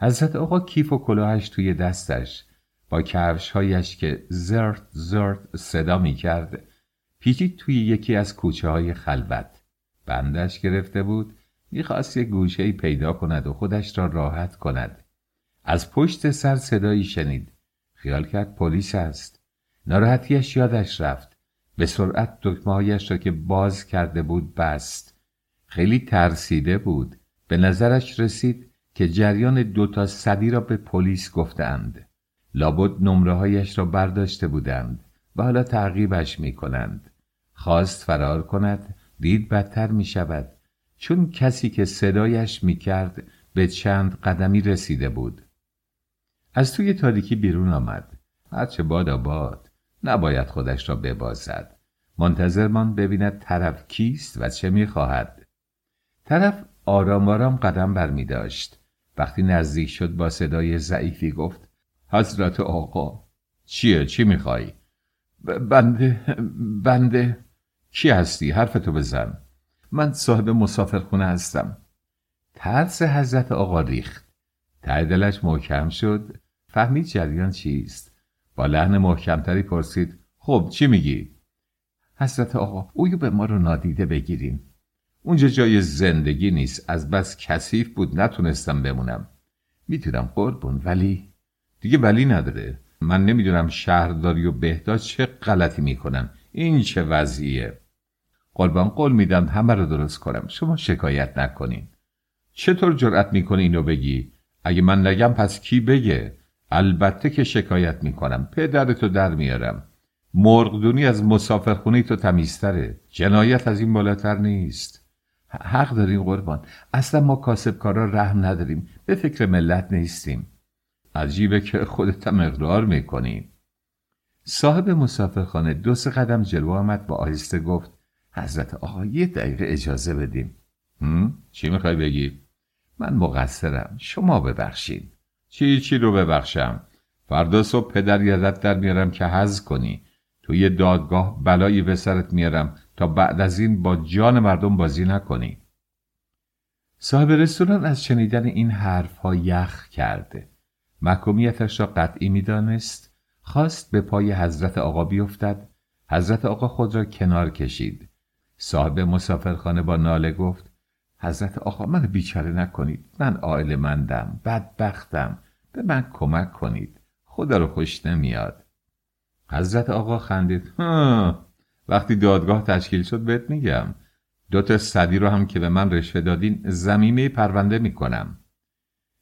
حضرت آقا کیف و کلاهش توی دستش با کفشهایش که زرت زرت صدا می کرد پیچید توی یکی از کوچه های خلوت. بندش گرفته بود می‌خواست یک گوشه پیدا کند و خودش را راحت کند. از پشت سر صدایی شنید. خیال کرد پلیس است. ناراحتیش یادش رفت. به سرعت دکمههایش را که باز کرده بود بست. خیلی ترسیده بود. به نظرش رسید که جریان دو تا صدی را به پلیس گفتند لابد نمره هایش را برداشته بودند و حالا تعقیبش می کنند خواست فرار کند دید بدتر می شود چون کسی که صدایش می کرد به چند قدمی رسیده بود. از توی تاریکی بیرون آمد. هرچه باد آباد. نباید خودش را ببازد. منتظر من ببیند طرف کیست و چه می‌خواهد. طرف آرام آرام قدم بر می داشت. وقتی نزدیک شد با صدای ضعیفی گفت حضرت آقا چیه؟ چی می‌خوای؟ بنده بنده کی هستی؟ حرفتو بزن. من صاحب مسافرخونه هستم. ترس حضرت آقا ریخت. ته محکم شد. فهمید جریان چیست. لحن محکمتری پرسید خب چی میگی؟ حضرت آقا اویو به ما رو نادیده بگیرین. اونجا جای زندگی نیست از بس کثیف بود نتونستم بمونم. می‌تونم قربون ولی دیگه ولی نداره. من نمی‌دونم شهرداری و بهداشت چه غلطی می‌کنم این چه وضعیه؟ قربان قول میدم همه رو درست کنم. شما شکایت نکنین. چطور جرأت می‌کنی اینو بگی؟ اگه من نگم پس کی بگه؟ البته که شکایت می‌کنم. پدرتو در میارم. مرغدونی از مسافرخونه تو تمیزتره. جنایت از این بالاتر نیست. حق داریم قربان. اصلا ما کاسبکارا رحم نداریم. به فکر ملت نیستیم. عجیبه که خودت هم اقرار می‌کنیم. صاحب مسافرخانه دو سه قدم جلو آمد و آهسته گفت حضرت آقا یه دقیقه اجازه بدیم چی می‌خوای بگی؟ من مقصرم. شما ببخشید. چی چی رو ببخشم؟ فردا صبح پدر یادت در میارم که حز کنی. توی دادگاه بلایی به سرت میارم تا بعد از این با جان مردم بازی نکنی. صاحب رستوران از شنیدن این حرف ها یخ کرده. محکومیتش را قطعی می‌دانست. خواست به پای حضرت آقا بیفتد. حضرت آقا خود را کنار کشید. صاحب مسافرخانه با ناله گفت حضرت آقا من بیچاره نکنید. من عائل مندم بدبختم. به من کمک کنید. خدا رو خوش نمیاد. حضرت آقا خندید. وقتی دادگاه تشکیل شد بهت میگم. دو تا صدی رو هم که به من رشوه دادین زمینه پرونده می‌کنم.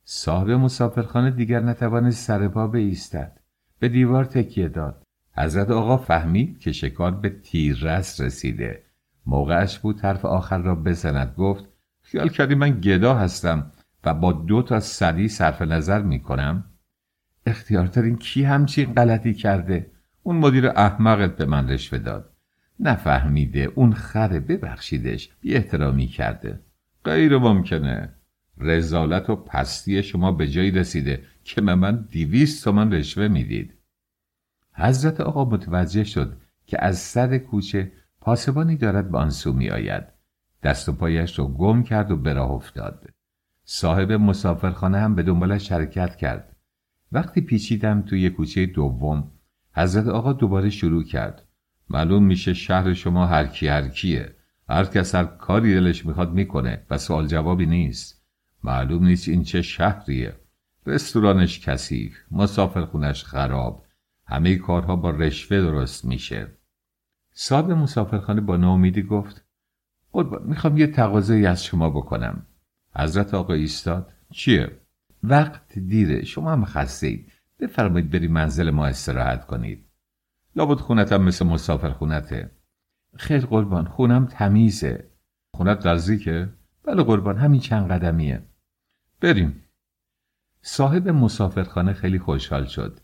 صاحب مسافرخانه دیگر نتوانست سر پا بایستد به دیوار تکیه داد. حضرت آقا فهمید که شکار به تیررس رسیده. موقعش بود حرف آخر را بزند. گفت خیال کردی من گدا هستم و با دو تا صدی صرف نظر می‌کنم؟ اختیارترین کی همچین غلطی کرده؟ اون مدیر احمقت به من رشوه داد. نفهمیده اون خره ببخشیدش بی احترامی کرده. غیر ممکنه. رزالت و پستی شما به جایی رسیده که به من دیویست تومن رشوه می‌دید. حضرت آقا متوجه شد که از صد کوچه پاسبانی دارد به آن سو می آید. دست و پایش رو گم کرد و به راه افتاد. صاحب مسافرخانه هم به دنبالش حرکت کرد. وقتی پیچیدم توی کوچه دوم حضرت آقا دوباره شروع کرد. معلوم میشه شهر شما هر کی هر کیه. هر کس هر کاری دلش می‌خواد می‌کنه و سوال جوابی نیست. معلوم نیست این چه شهریه. رستورانش کثیف، مسافرخونش خراب، همه کارها با رشوه درست میشه. صاحب مسافرخانه با ناامیدی گفت قربان می‌خوام یه تقاضایی از شما بکنم. حضرت آقا ایستاد. چیه؟ وقت دیره. شما هم خسته اید بفرمایید بری منزل ما استراحت کنید. لابد خونتم مثل مسافر خونته. خیر قربان خونم تمیزه. خونت نزدیکه؟ بله قربان همین چند قدمیه. بریم. صاحب مسافرخانه خیلی خوشحال شد.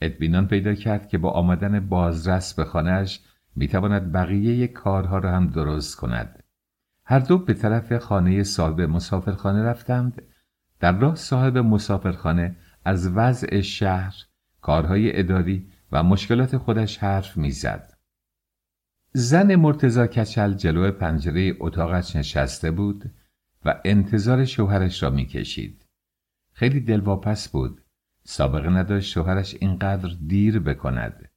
اطمینان پیدا کرد که با آمدن بازرس به خانهش می‌تواند بقیه کارها را هم درست کند. هر دو به طرف خانه صاحب مسافرخانه رفتند. در راه صاحب مسافرخانه از وضع شهر کارهای اداری و مشکلات خودش حرف می‌زد. زن مرتزا کچل جلو پنجره اتاقش نشسته بود و انتظار شوهرش را می‌کشید. خیلی دلواپس بود. سابقه نداشت شوهرش اینقدر دیر بکند.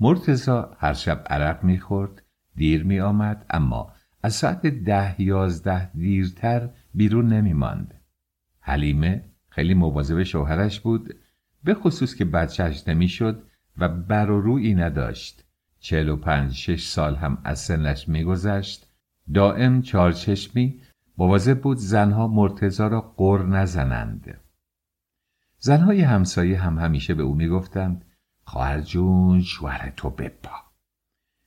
مرتزا هر شب عرق می‌خورد دیر میآمد اما از ساعت ده یازده دیرتر بیرون نمیماند. حلیمه خیلی مواظب شوهرش بود به خصوص که بچهش نمی‌شد و بر و روی نداشت. چهل و پنج شش سال هم از سنش میگذشت. دائم چارچشمی مواظب بود زنها مرتزا را قر نزنند. زنهای همسایه هم همیشه به او می‌گفتند خواهر جون شوهر تو بپا.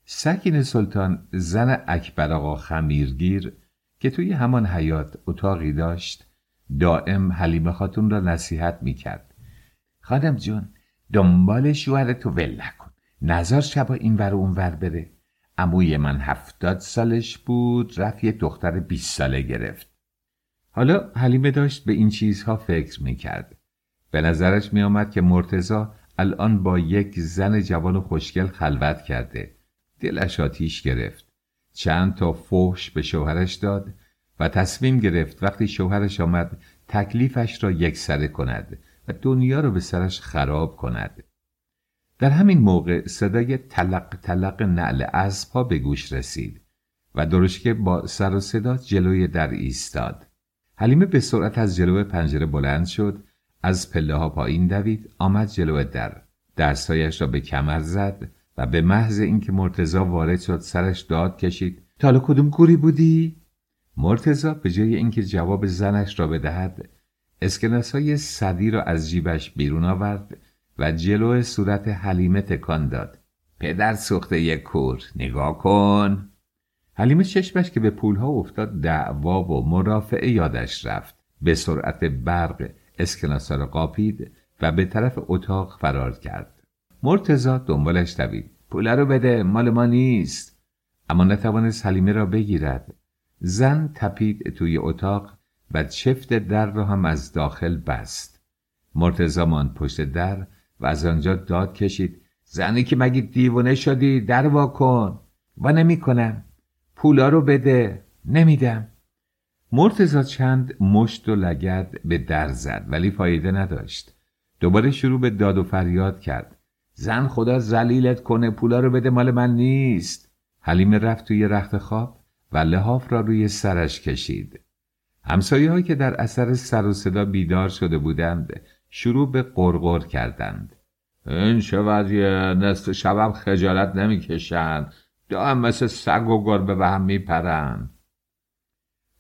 سکین سلطان زن اکبر آقا خمیرگیر که توی همان حیات اتاقی داشت دائم حلیمه خاتون را نصیحت می‌کرد. خانم جون دنبال شوهر تو ول نکن. نظر شبا این ور اون ور بره. اموی من هفتاد سالش بود رفت یه دختر بیست ساله گرفت. حالا حلیمه داشت به این چیزها فکر می‌کرد. به نظرش میآمد که مرتزا الان با یک زن جوان و خوشگل خلوت کرده. دلش آتیش گرفت. چند تا فحش به شوهرش داد و تصمیم گرفت وقتی شوهرش آمد تکلیفش را یکسره کند و دنیا را به سرش خراب کند. در همین موقع صدای تلق تلق نعل اسبها به گوش رسید و درشکه با سر و صدا جلوی در ایستاد. حلیمه به سرعت از جلوی پنجره بلند شد از پله ها پایین دوید آمد جلو در. دستهایش را به کمر زد و به محض اینکه مرتزا وارد شد سرش داد کشید. تالا کدوم کوری بودی؟ مرتزا به جای اینکه جواب زنش را بدهد اسکناس های صدی را از جیبش بیرون آورد و جلو صورت حلیمه تکان داد. پدر سوخته یک کور نگاه کن. حلیمه چشمش که به پولها افتاد دعوا و مرافعه یادش رفت. به سرعت برق اسکناسا را قاپید و به طرف اتاق فرار کرد. مرتزا دنبالش دوید. پوله رو بده مال ما نیست. اما نتوانست حلیمه را بگیرد. زن تپید توی اتاق و چفت در را هم از داخل بست. مرتزا ماند پشت در و از آنجا داد کشید. زنی که مگی دیوانه شدی؟ در واکن و نمی کنم پولا رو بده. نمیدم. مرتزا چند مشت و لگد به در زد ولی فایده نداشت. دوباره شروع به داد و فریاد کرد. زن خدا زلیلت کنه پولا رو بده مال من نیست. حلیمه رفت توی رخت خواب و لحاف را روی سرش کشید. همسایه که در اثر سر و صدا بیدار شده بودند شروع به قرقر کردند. این چه وضعیه؟ نصف شبم خجالت نمی‌کشند دائم مثل سگ و گربه به هم میپرند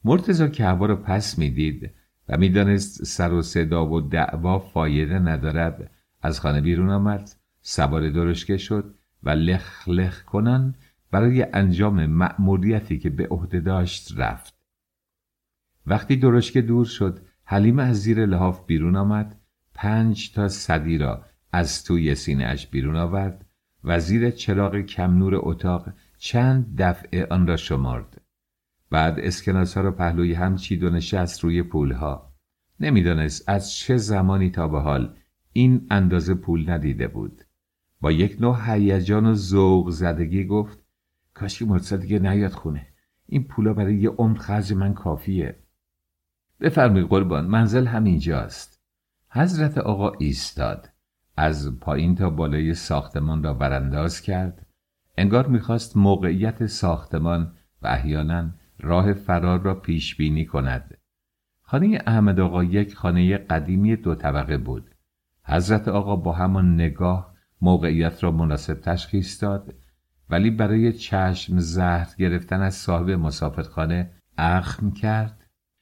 مرتزا که هوا را پس می‌دید و می‌دانست سر و صدا و دعوا فایده ندارد از خانه بیرون آمد. سوار درشکه شد و لخ لخ کنن برای انجام مأموریتی که به عهده داشت رفت. وقتی درشکه دور شد حلیمه از زیر لحاف بیرون آمد پنج تا صدی را از توی سینهاش بیرون آورد و زیر چراغ کم نور اتاق چند دفعه آن را شمرد. بعد اسکناس ها را پهلوی هم چید و نشست روی پولها. نمی‌دانست از چه زمانی تا به حال این اندازه پول ندیده بود. با یک نوع هیجان و ذوق زدگی گفت کاشی مرتضی دیگه نیاد خونه. این پولا برای یه عمر خرج من کافیه. بفرمی قربان منزل همینجاست. حضرت آقا ایستاد از پایین تا بالای ساختمان را برانداز کرد. انگار می‌خواست موقعیت ساختمان و احیانا راه فرار را پیش بینی کند. خانه احمد آقا یک خانه قدیمی دو طبقه بود. حضرت آقا با همان نگاه موقعیت را مناسب تشخیص داد ولی برای چشم زهر گرفتن از صاحب مسافرخانه اخم کرد.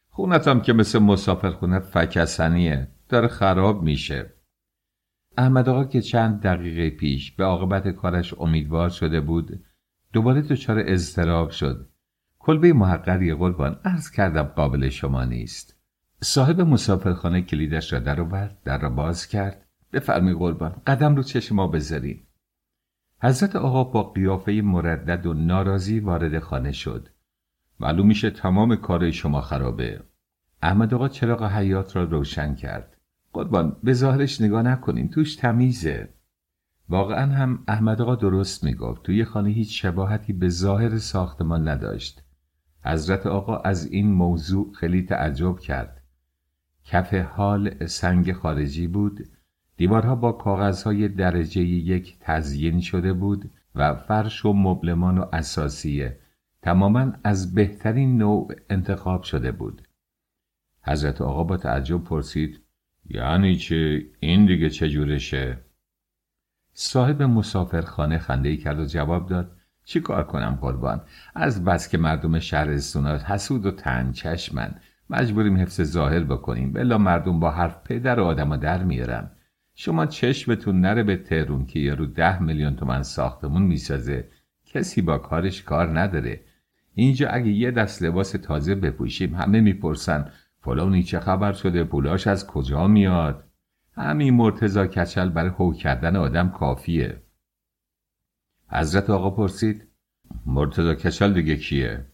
خونتم که مثل مسافرخونه فکسنیه داره خراب میشه. احمد آقا که چند دقیقه پیش به عاقبت کارش امیدوار شده بود دوباره دچار اضطراب شد. کلبه محقری قربان عرض کردم قابل شما نیست. صاحب مسافرخانه کلیدش را در آورد در را باز کرد. بفرمی قربان قدم رو چشم ما بذاریم حضرت آقا با قیافه مردد و ناراضی وارد خانه شد. معلوم میشه تمام کار شما خرابه. احمد آقا چراغ حیات را روشن کرد. قربان به ظاهرش نگاه نکنین توش تمیزه. واقعا هم احمد آقا درست می‌گفت. توی خانه هیچ شباهتی به ظاهر ساختمان نداشت. حضرت آقا از این موضوع خیلی تعجب کرد. کف حال سنگ خارجی بود. دیوارها با کاغذهای درجه یک تزیین شده بود و فرش و مبلمان و اساسیه تماما از بهترین نوع انتخاب شده بود. حضرت آقا با تعجب پرسید یعنی چه؟ این دیگه چجورشه؟ صاحب مسافرخانه خنده کرد و جواب داد چی کار کنم قربان؟ از بس که مردم شهر استونات حسود و تن چشمن. مجبوریم حفظ ظاهر بکنیم. بلا مردم با حرف پدر و آدم در میارن. شما چشمتون نره به تهرون که یارو ده میلیون تومن ساختمون می‌سازه. کسی با کارش کار نداره. اینجا اگه یه دست لباس تازه بپوشیم همه می‌پرسن فلانی چه خبر شده؟ پولاش از کجا میاد؟ همین مرتزا کچل برای هو کردن آدم کافیه. حضرت آقا پرسید مرتزا کچل دیگه کیه؟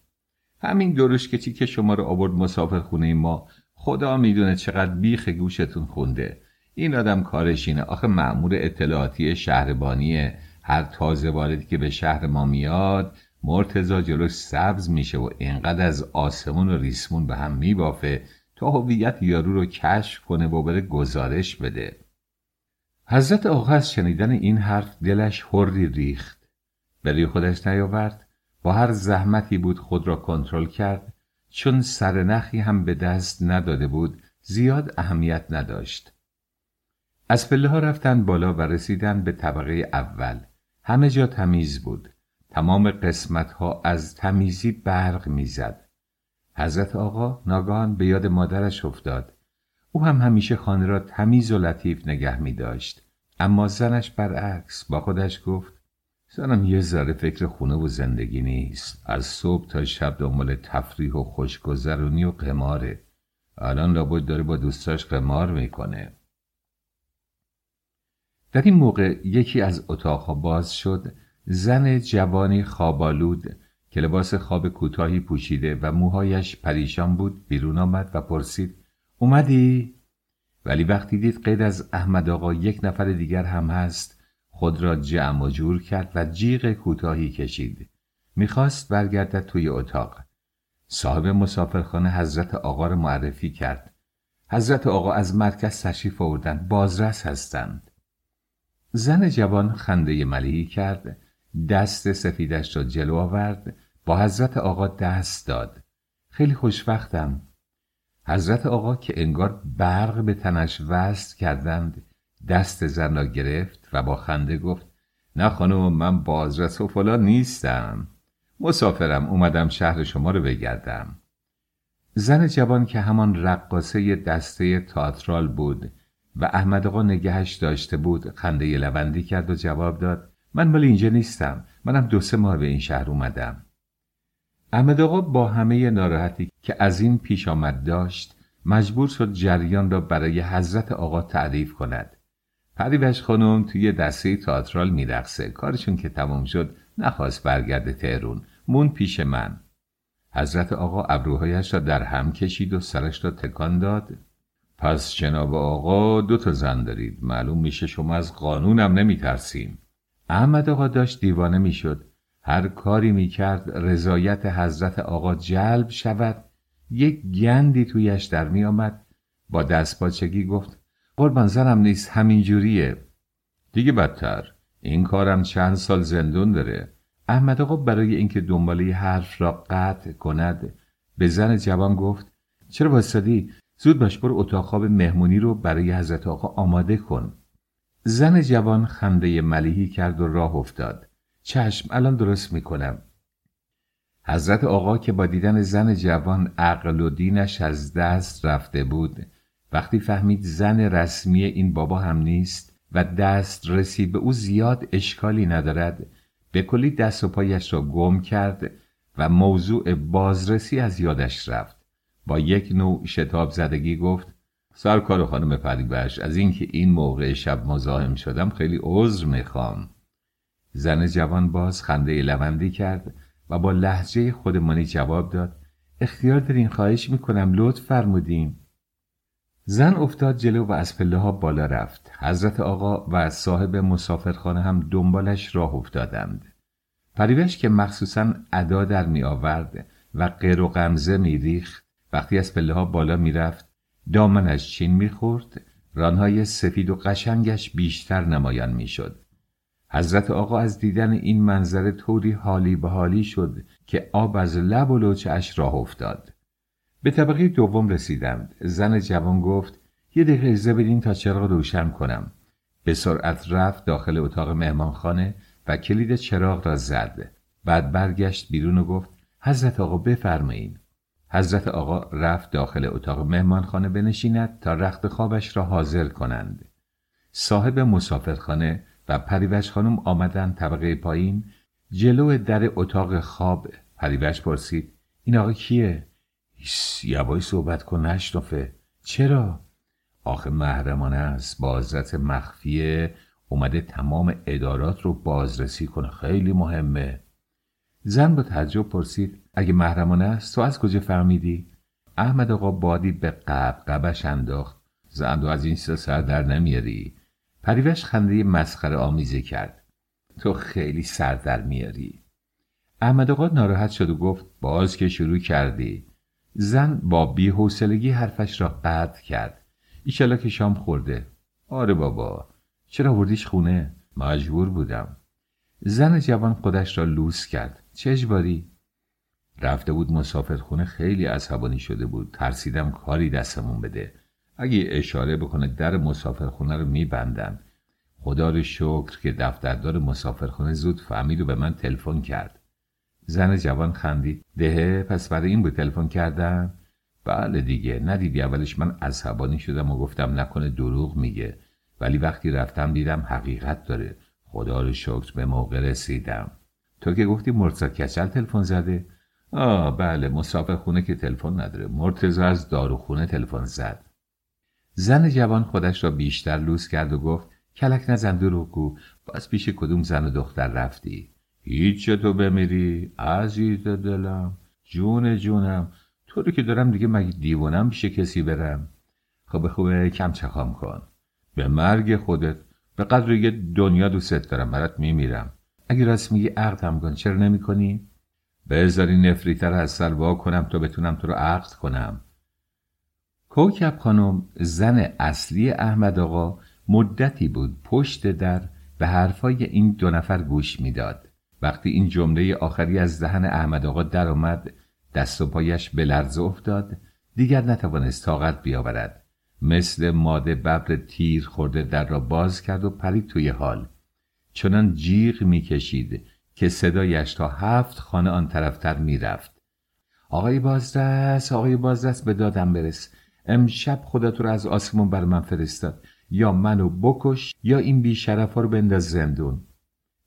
همین دروش کچی که شما رو آورد مسافر خونه ما خدا می‌دونه چقدر بیخ گوشتون خونده. این آدم کارش اینه. آخه معمور اطلاعاتی شهربانیه هر تازه واردی که به شهر ما میاد مرتزا جلوش سبز میشه و اینقدر از آسمون و ریسمون به هم میبافه تا هویت یارو رو کشف کنه و بره گزارش بده. حضرت آقا از شنیدن این حرف دلش حری ریخت. برای خودش نیاورد. با هر زحمتی بود خود را کنترل کرد. چون سرنخی هم به دست نداده بود زیاد اهمیت نداشت. از پله ها رفتن بالا و رسیدن به طبقه اول. همه جا تمیز بود. تمام قسمت ها از تمیزی برق می‌زد. حضرت آقا ناگهان به یاد مادرش افتاد. او هم همیشه خانه را تمیز و لطیف نگه می داشت اما زنش برعکس با خودش گفت زنم یه ذره فکر خونه و زندگی نیست. از صبح تا شب دنبال تفریح و خوشگذرونی و قماره. الان لابد داره با دوستاش قمار می‌کنه. در این موقع یکی از اتاقها باز شد. زن جوانی خوابالود که لباس خواب کوتاهی پوشیده و موهایش پریشان بود بیرون آمد و پرسید اومدی؟ ولی وقتی دید غیر از احمد آقا یک نفر دیگر هم هست خود را جمع و جور کرد و جیغ کوتاهی کشید. می‌خواست برگردد توی اتاق. صاحب مسافرخانه حضرت آقا را معرفی کرد. حضرت آقا از مرکز تشریف آوردن بازرس هستند. زن جوان خنده ملیحی کرد دست سفیدش را جلو آورد با حضرت آقا دست داد. خیلی خوشوقتم حضرت آقا که انگار برق به تنش وست کردند دست زن را گرفت و با خنده گفت نه خانم من بازرس و فلان نیستم. مسافرم اومدم شهر شما رو بگردم. زن جوان که همان رقاصه دسته تاترال بود و احمد آقا نگهش داشته بود خنده لبندی کرد و جواب داد من مال اینجا نیستم منم دو سه ماه به این شهر اومدم. احمد آقا با همه ناراحتی که از این پیش آمد داشت مجبور شد جریان را برای حضرت آقا تعریف کند. پریوش خانم توی دسته تئاترال میرقصه کارشون که تمام شد نخواست برگرده تهرون مون پیش من. حضرت آقا ابروهایش را در هم کشید و سرش را تکان داد. پس جناب آقا دو تا زن دارید. معلوم میشه شما از قانونم نمیترسیم. احمد آقا داشت دیوانه می‌شد. هر کاری می‌کرد رضایت حضرت آقا جلب شود. یک گندی تویش در میآمد. با دستپاچگی گفت قربان زنم نیست همینجوریه دیگه بدتر. این کارم چند سال زندون داره. احمد آقا برای اینکه دنباله حرف را قطع کند به زن جوان گفت چرا بایستادی زود باش برو اتاق خواب مهمونی رو برای حضرت آقا آماده کن. زن جوان خنده ملیحی کرد و راه افتاد. چشم الان درست می‌کنم. حضرت آقا که با دیدن زن جوان عقل و دینش از دست رفته بود وقتی فهمید زن رسمی این بابا هم نیست و دست رسی به او زیاد اشکالی ندارد به کلی دست و پایش را گم کرد و موضوع بازرسی از یادش رفت. با یک نوع شتاب زدگی گفت سرکار خانم پریبش از اینکه این موقع شب مزاحم شدم خیلی عذر می‌خوام. زن جوان باز خنده لوندی کرد و با لحجه خودمانی جواب داد اختیار دارین خواهش می‌کنم لطف فرمودین. زن افتاد جلو و از پله ها بالا رفت. حضرت آقا و صاحب مسافرخانه هم دنبالش راه افتادند. پریوش که مخصوصا ادا در می آورد و غیر و غمزه می ریخت وقتی از پله ها بالا می رفت دامنش چین می خورد رانهای سفید و قشنگش بیشتر نمایان می شد حضرت آقا از دیدن این منظره طوری حالی به حالی شد که آب از لب و لوچش راه افتاد. به طبقه دوم رسیدند. زن جوان گفت یه دقیقه اجازه بدین تا چراغ روشن کنم. به سرعت رفت داخل اتاق مهمانخانه و کلید چراغ را زد. بعد برگشت بیرون و گفت حضرت آقا بفرمایید حضرت آقا رفت داخل اتاق مهمانخانه بنشیند تا رخت خوابش را حاضر کنند صاحب مسافرخانه و پریوش خانم آمدن طبقه پایین جلو در اتاق خواب پریوش پرسید این آقا کیه؟ یوای صحبت کن نشنفه چرا؟ آخه محرمانه است بازرس مخفیه اومده تمام ادارات رو بازرسی کنه خیلی مهمه زن با تعجب پرسید اگه محرمانه است تو از کجا فهمیدی؟ احمد آقا بادی به قب قبش انداخت. زن از این سر در نمیاری؟ پریوش خنده مسخره آمیزی کرد. تو خیلی سر در میاری. احمد آقا ناراحت شد و گفت باز که شروع کردی. زن با بیحوصلگی حرفش را قطع کرد. ایشالا که شام خورده. آره بابا. چرا وردیش خونه؟ مجبور بودم. زن جوان خودش را لوس کرد. چه اجباری؟ رفته بود مسافرخونه خیلی عصبانی شده بود. ترسیدم کاری دستمون بده. اگه اشاره بکنه در مسافرخونه رو میبندن خدا رو شکر که دفتردار مسافرخونه زود فهمید و به من تلفن کرد. زن جوان خندید. دهه پس برای این بود تلفن کردم بله دیگه ندیدی اولش من عصبانی شدم و گفتم نکنه دروغ میگه. ولی وقتی رفتم دیدم حقیقت داره. خدا رو شکر به موقع رسیدم. تو که گفتی مرتزا کچل تلفن زده؟ آه بله مسافرخونه که تلفن نداره. مرتزا از داروخونه تلفن زد. زن جوان خودش را بیشتر لوس کرد و گفت کلک نزن دروغگو. باز پیش کدوم زن و دختر رفتی؟ هیچ تو بمیری؟ عزیز دلم. جون جونم. طوری که دارم دیگه مگه دیوانم پیش کسی برم؟ خب خوبه کم چخام کن. به مرگ خودت. به قدر یه دنیا دوست دارم برات میمیرم. اگه راست میگی هم کن چرا نمی کنی؟ بذاری نفریتر از سر وا کنم تا بتونم تو رو عقد کنم. کوکب خانم زن اصلی احمد آقا مدتی بود پشت در به حرفای این دو نفر گوش می‌داد. وقتی این جمله آخری از دهن احمد آقا در آمد دست و پایش به لرزه افتاد دیگر نتوانست طاقت بیاورد. مثل ماده ببر تیر خورده در را باز کرد و پرید توی حال. چنان جیغ می‌کشید که صدایش تا هفت خانه آن طرفتر می‌رفت. آقای بازرس آقای بازرس به دادم برس. امشب خدا تو رو از آسمون بر من فرستاد. یا منو بکش یا این بیشرف ها رو بنداز زندون.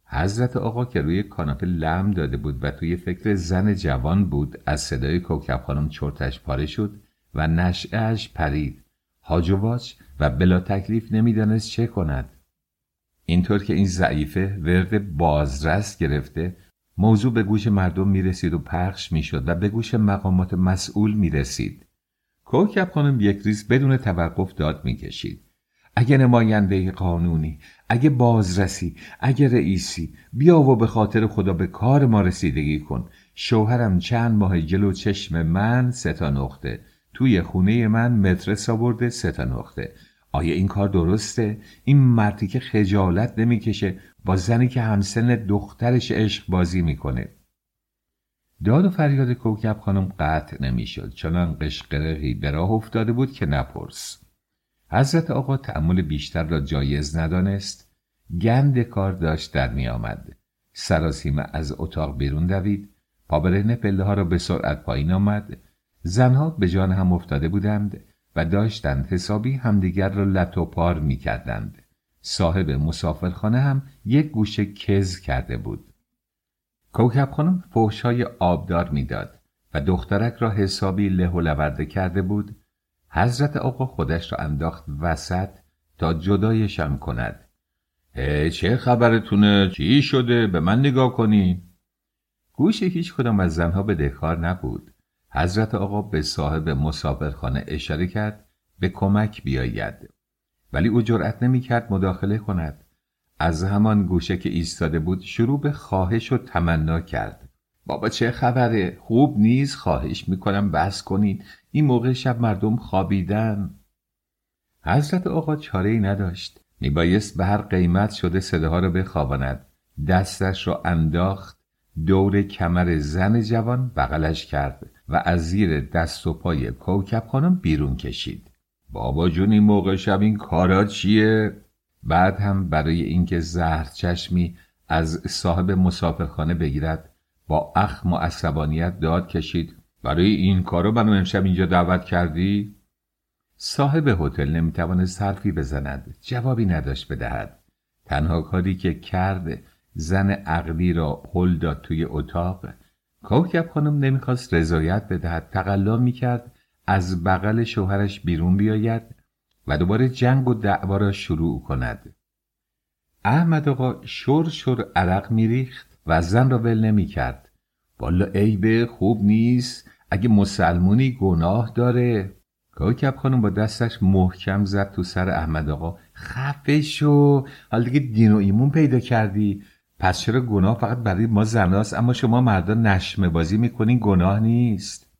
حضرت آقا که روی کاناپه لم داده بود و توی فکر زن جوان بود از صدای کوکب خانم چرتش پاره شد و نشعش پرید. هاجواج و بلا تکلیف نمی‌دانست چه کند. اینطور که این ضعیفه ورد بازرس گرفته موضوع به گوش مردم می‌رسید و پخش می‌شد و به گوش مقامات مسئول می‌رسید. کوکب خانم یک ریز بدون توقف داد می‌کشید. اگه نماینده قانونی اگه بازرسی اگه رئیسی بیا و به خاطر خدا به کار ما رسیدگی کن. شوهرم چند ماه جلو چشم من ستا نقطه. توی خونه من مترس آورده ستا نقطه. آیا این کار درسته؟ این مردی که خجالت نمی‌کشه با زنی که همسن دخترش عشق بازی می‌کنه. داد و فریاد کوکب خانم قطع نمی‌شد چنان قشقرقی به راه افتاده بود که نپرس. حضرت آقا تعمل بیشتر را جایز ندانست. گند کار داشت در می آمد. سراسیمه از اتاق بیرون دوید. پابرهنه پله ها را به سرعت پایین آمد. زنها به جان هم افتاده بودند. و داشتند حسابی همدیگر را لط و پار می کردند. صاحب مسافرخانه هم یک گوشه کز کرده بود. کوکب خانم فوشهای آبدار می‌داد و دخترک را حسابی له و لورده کرده بود. حضرت آقا خودش را انداخت وسط تا جدایشم کند. چه خبرتونه؟ چی شده؟ به من نگاه کنی. گوش هیچ کدام از زنها به دکار نبود. حضرت آقا به صاحب مسافرخانه اشاره کرد به کمک بیاید. ولی او جرأت نمی‌کرد مداخله کند. از همان گوشه که ایستاده بود شروع به خواهش و تمنا کرد. بابا چه خبره؟ خوب نیست خواهش می‌کنم بس کنید. این موقع شب مردم خوابیدن. حضرت آقا چاره ای نداشت. میبایست به هر قیمت شده صداها را بخواباند. دستش را انداخت دور کمر زن جوان بغلش کرد و از زیر دست و پای کوکب خانم بیرون کشید بابا جون این موقع شب این کارا چیه؟ بعد هم برای اینکه زهر چشمی از صاحب مسافرخانه بگیرد با اخم و عصبانیت داد کشید برای این کارو منو امشب اینجا دعوت کردی؟ صاحب هتل نمی‌توانست حرفی بزند جوابی نداشت بدهد تنها کاری که کرد زن عقلی را هل داد توی اتاق. کوکب خانم نمی‌خواست رضایت بدهد تقلا می‌کرد از بغل شوهرش بیرون بیاید و دوباره جنگ و دعوا را شروع کند. احمد آقا شور شور عرق میریخت و زن را ول نمی‌کرد. والا عیبه خوب نیست اگه مسلمونی گناه داره. کوکب خانم با دستش محکم زد تو سر احمد آقا. خفه شو حالا دیگه دین و ایمون پیدا کردی. پس چرا گناه فقط برای ما زناست؟ اما شما مردا نشمه بازی می‌کنین گناه نیست.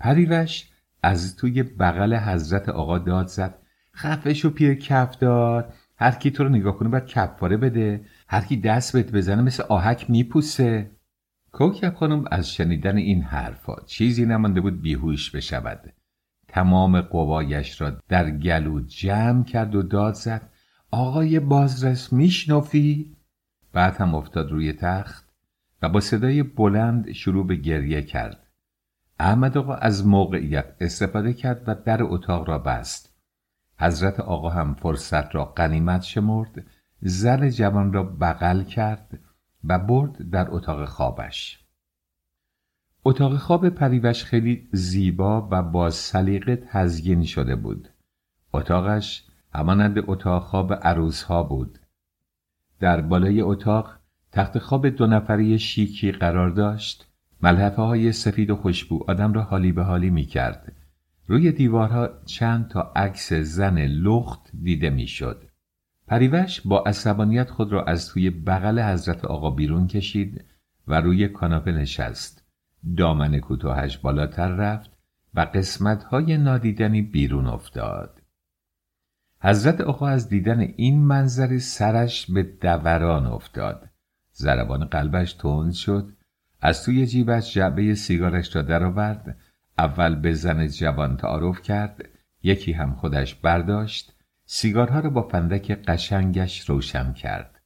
پریوش از توی بغل حضرت آقا داد زد. خفه شو پیر کف داد. هر کی تو رو نگاه کنه باید کفاره بده. هر کی دست بهت بزنه مثل آهک میپوسه. کوکب خانم از شنیدن این حرفا چیزی نمانده بود بیهوش بشود. تمام قوایش را در گلو جمع کرد و داد زد. آقای بازرس میشنفی بعد هم افتاد روی تخت و با صدای بلند شروع به گریه کرد. احمد آقا از موقعیت استفاده کرد و در اتاق را بست. حضرت آقا هم فرصت را قنیمت شمرد زن جوان را بغل کرد و برد در اتاق خوابش. اتاق خواب پریوش خیلی زیبا و با سلیقه تزیین شده بود. اتاقش همانند اتاق خواب عروس ها بود. در بالای اتاق تخت خواب دو نفری شیکی قرار داشت ملحفه های سفید و خوشبو آدم را حالی به حالی می کرد. روی دیوارها چند تا عکس زن لخت دیده می‌شد. پریوش با عصبانیت خود را از توی بغل حضرت آقا بیرون کشید و روی کاناپه نشست. دامن کوتاهش بالاتر رفت و قسمت های نادیدنی بیرون افتاد. حضرت آقا از دیدن این منظر سرش به دوران افتاد. زربان قلبش تند شد. از توی جیبش جعبه سیگارش را درآورد. اول به زن جوان تعارف کرد. یکی هم خودش برداشت. سیگارها را با فندک قشنگش روشن کرد.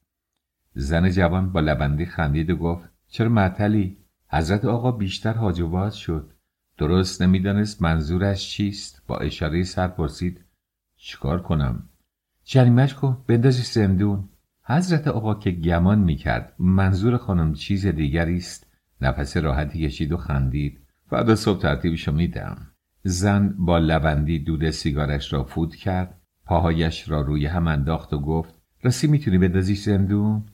زن جوان با لبندی خندید و گفت چرا معطلی؟ حضرت آقا بیشتر حاجبات شد. درست نمی‌دانست منظورش چیست با اشاره سر پرسید چیکار کنم؟ جریمش کن بندازی زندون حضرت آقا که گمان می‌کرد منظور خانم چیز دیگری است نفس راحتی کشید و خندید. فردا صبح ترتیبشو میدم. زن با لبندی دود سیگارش را فود کرد پاهایش را روی هم انداخت و گفت راستی می‌تونی بندازی زندون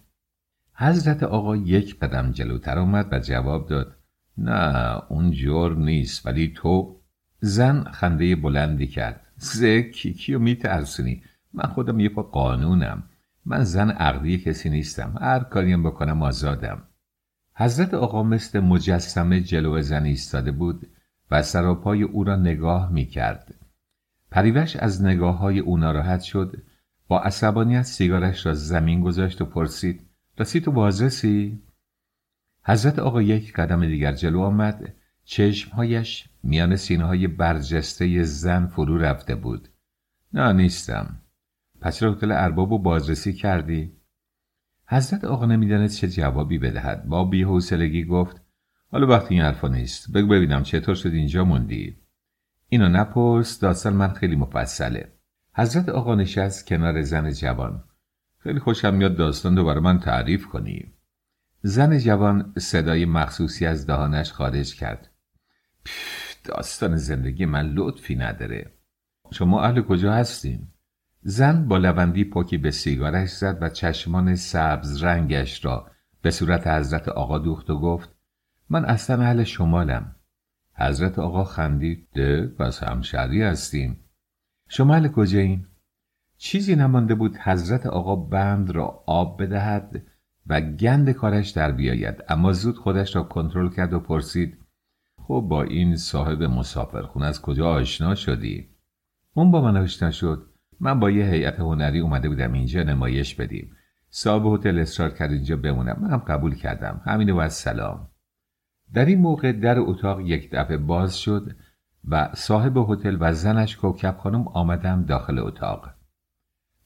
حضرت آقا یک قدم جلوتر آمد و جواب داد نه اون جور نیست ولی تو زن خنده بلندی کرد. زکی کیو میترسونی. من خودم یه پا قانونم. من زن عقلی کسی نیستم. هر کاریم بکنم آزادم. حضرت آقا مثل مجسمه جلو زن ایستاده بود و سراپای او را نگاه می‌کرد. پریوش از نگاه های او ناراحت شد. با عصبانیت سیگارش را زمین گذاشت و پرسید راستی تو بازرسی؟ حضرت آقا یک قدم دیگر جلو آمد. چشمهایش میان سینه های برجسته زن فرو رفته بود. نه نیستم. پس چرا هتل ارباب و بازرسی کردی؟ حضرت آقا نمی‌دانست چه جوابی بدهد. با بیحوصلگی گفت حالا وقتی این حرفا نیست. بگو ببینم چطور شد اینجا موندی. اینو نپرس داستان من خیلی مفصله. حضرت آقا نشست کنار زن جوان. خیلی خوشم میاد داستان رو برای من تعریف کنی. زن جوان صدای مخصوصی از دهانش خارج کرد. داستان زندگی من لطفی نداره شما اهل کجا هستین؟ زن با لبندی پاکی به سیگارش زد و چشمان سبز رنگش را به صورت حضرت آقا دوخت و گفت من اصلا اهل شمالم حضرت آقا خندید ده پس همشهری هستیم شما اهل؟ چیزی نمانده بود حضرت آقا بند را آب بدهد و گند کارش در بیاید اما زود خودش را کنترل کرد و پرسید خب با این صاحب مسافرخونه از کجا آشنا شدی؟ اون با من آشنا شد من با یه هیئت هنری اومده بودم اینجا نمایش بدیم. صاحب هتل اصرار کرد اینجا بمونم. من هم قبول کردم. همین و سلام. در این موقع در اتاق یک دفعه باز شد و صاحب هتل و زنش کوکب خانم آمدم داخل اتاق.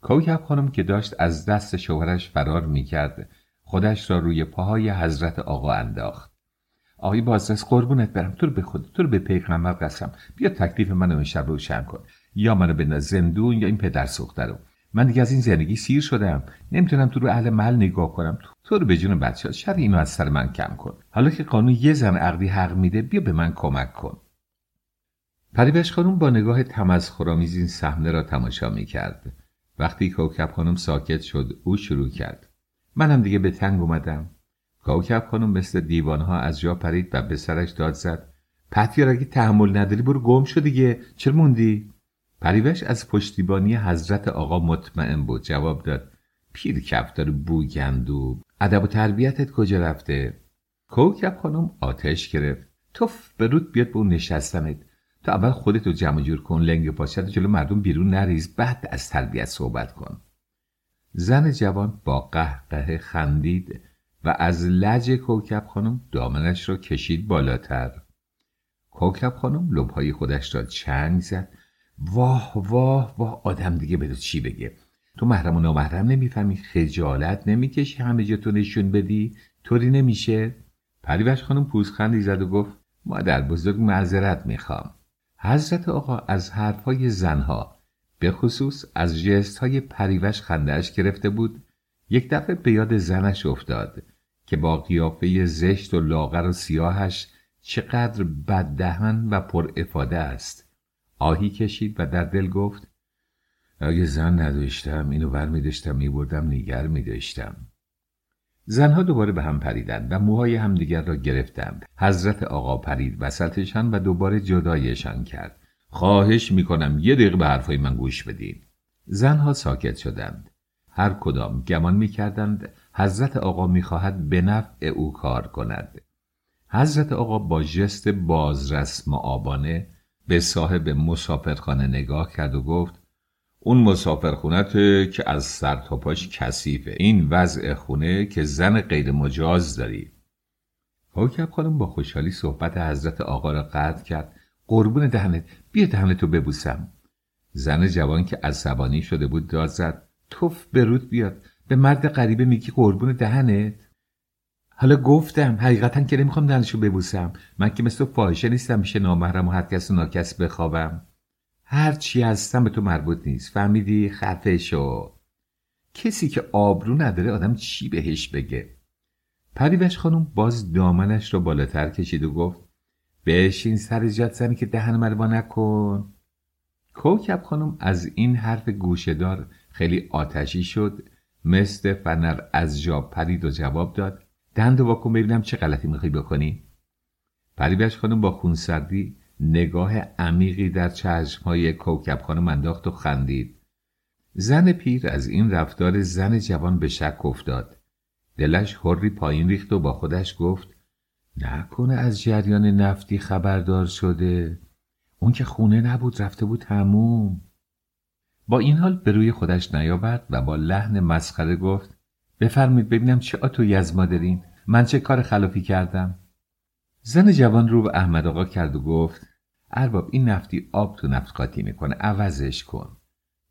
کوکب خانم که داشت از دست شوهرش فرار می‌کرد خودش را روی پاهای حضرت آقا انداخت. آقای بازرس قربونت برم. تو رو به خود تو رو به پیغمبر قسم. بیا تکلیف منو امشب روشن کن. یا منو بنداز زندون یا این پدر سوخته رو. من دیگه از این زندگی سیر شدم. نمی‌تونم تو رو اهل محل نگاه کنم. تو رو به جون بچه شر اینو از سر من کم کن. حالا که قانون یه زن عقدی حق میده بیا به من کمک کن. پریبش خانم با نگاه تمسخرآمیز این صحنه را تماشا می‌کرد. وقتی کوکب خانم ساکت شد او شروع کرد. منم دیگه به تنگ اومدم. کوکب خانم مثل دیوانها از جا پرید و به سرش داد زد. پتیار اگه تحمل نداری برو گم شو دیگه. چرا موندی؟ پریوش از پشتیبانی حضرت آقا مطمئن بود. جواب داد. پیر کفتار بوگندو ادب و تربیتت کجا رفته؟ کوکب خانم آتش گرفت. توف به رود بیاد به اون نشستنت. تو اول خودتو جمع جور کن لنگ پاشت جلو مردم بیرون نریز بعد از تربیت صحبت کن. زن جوان با قهقه خندید. و از لج کوکب خانم دامنش را کشید بالاتر. کوکب خانم لبهای خودش را چنگ زد. واه واه واه آدم دیگه به چی بگه؟ تو محرم و نامحرم نمی‌فهمی خجالت نمی‌کشی همه جا تو نشون بدی؟ طوری نمیشه؟ پریوش خانم پوزخندی زد و گفت مادر بزرگ معذرت می‌خوام. حضرت آقا از حرفهای زنها به خصوص از جست های پریوش خندهش گرفته بود. یک دفعه به یاد زنش افتاد. که با قیافه زشت و لاغر و سیاهش چقدر بددهن و پر افاده است آهی کشید و در دل گفت اگه زن نداشتم اینو بر می داشتم می بردم نیگر می داشتم. زنها دوباره به هم پریدند و موهای همدیگر را گرفتند. حضرت آقا پرید وسطشان و دوباره جدایشان کرد. خواهش می‌کنم یه دقیقه به حرفای من گوش بدین. زنها ساکت شدند. هر کدام گمان می‌کردند حضرت آقا می‌خواهد به نفع او کار کند. حضرت آقا با جست بازرس معابانه به صاحب مسافرخانه نگاه کرد و گفت اون مسافرخونته که از سر تا پاش کثیفه این وضع خونه که زن غیر مجاز داری. حاکب خانم با خوشحالی صحبت حضرت آقا را قطع کرد. قربون دهنت بیا دهنتو ببوسم. زن جوان که عصبانی شده بود داد زد. توف برود بیاد. به مرد غریبه میگی قربون دهنت؟ حالا گفتم حقیقتا که نمی‌خوام دهنشو ببوسم. من که مثل فاحشه نیستم میشه نامحرم و هر کس و ناکس بخوابم. هر چی هستم به تو مربوط نیست. فهمیدی؟ خفه شو. کسی که آبرو نداره آدم چی بهش بگه؟ پریوش خانم باز دامنش را بالاتر کشید و گفت بشین سر جات زنی که دهن مروا نکن. کوکب خانم از این حرف گوشهدار خیلی آتشی شد. مثل فنر از جا پرید و جواب داد. دند واکن ببینم چه غلطی می‌خوای بکنی. پریوش خانم با خونسردی نگاه عمیقی در چشمهای کوکب خانم انداخت و خندید. زن پیر از این رفتار زن جوان به شک افتاد. دلش حری پایین ریخت و با خودش گفت نکنه از جریان نفتی خبردار شده. اون که خونه نبود رفته بود هموم با این حال به روی خودش نیاورد و با لحن مسخره گفت بفرمید ببینم چه آتوی از ما دارین من چه کار خلافی کردم؟ زن جوان رو به احمد آقا کرد و گفت ارباب این نفتی آب تو نفت قاطی می‌کنه عوضش کن.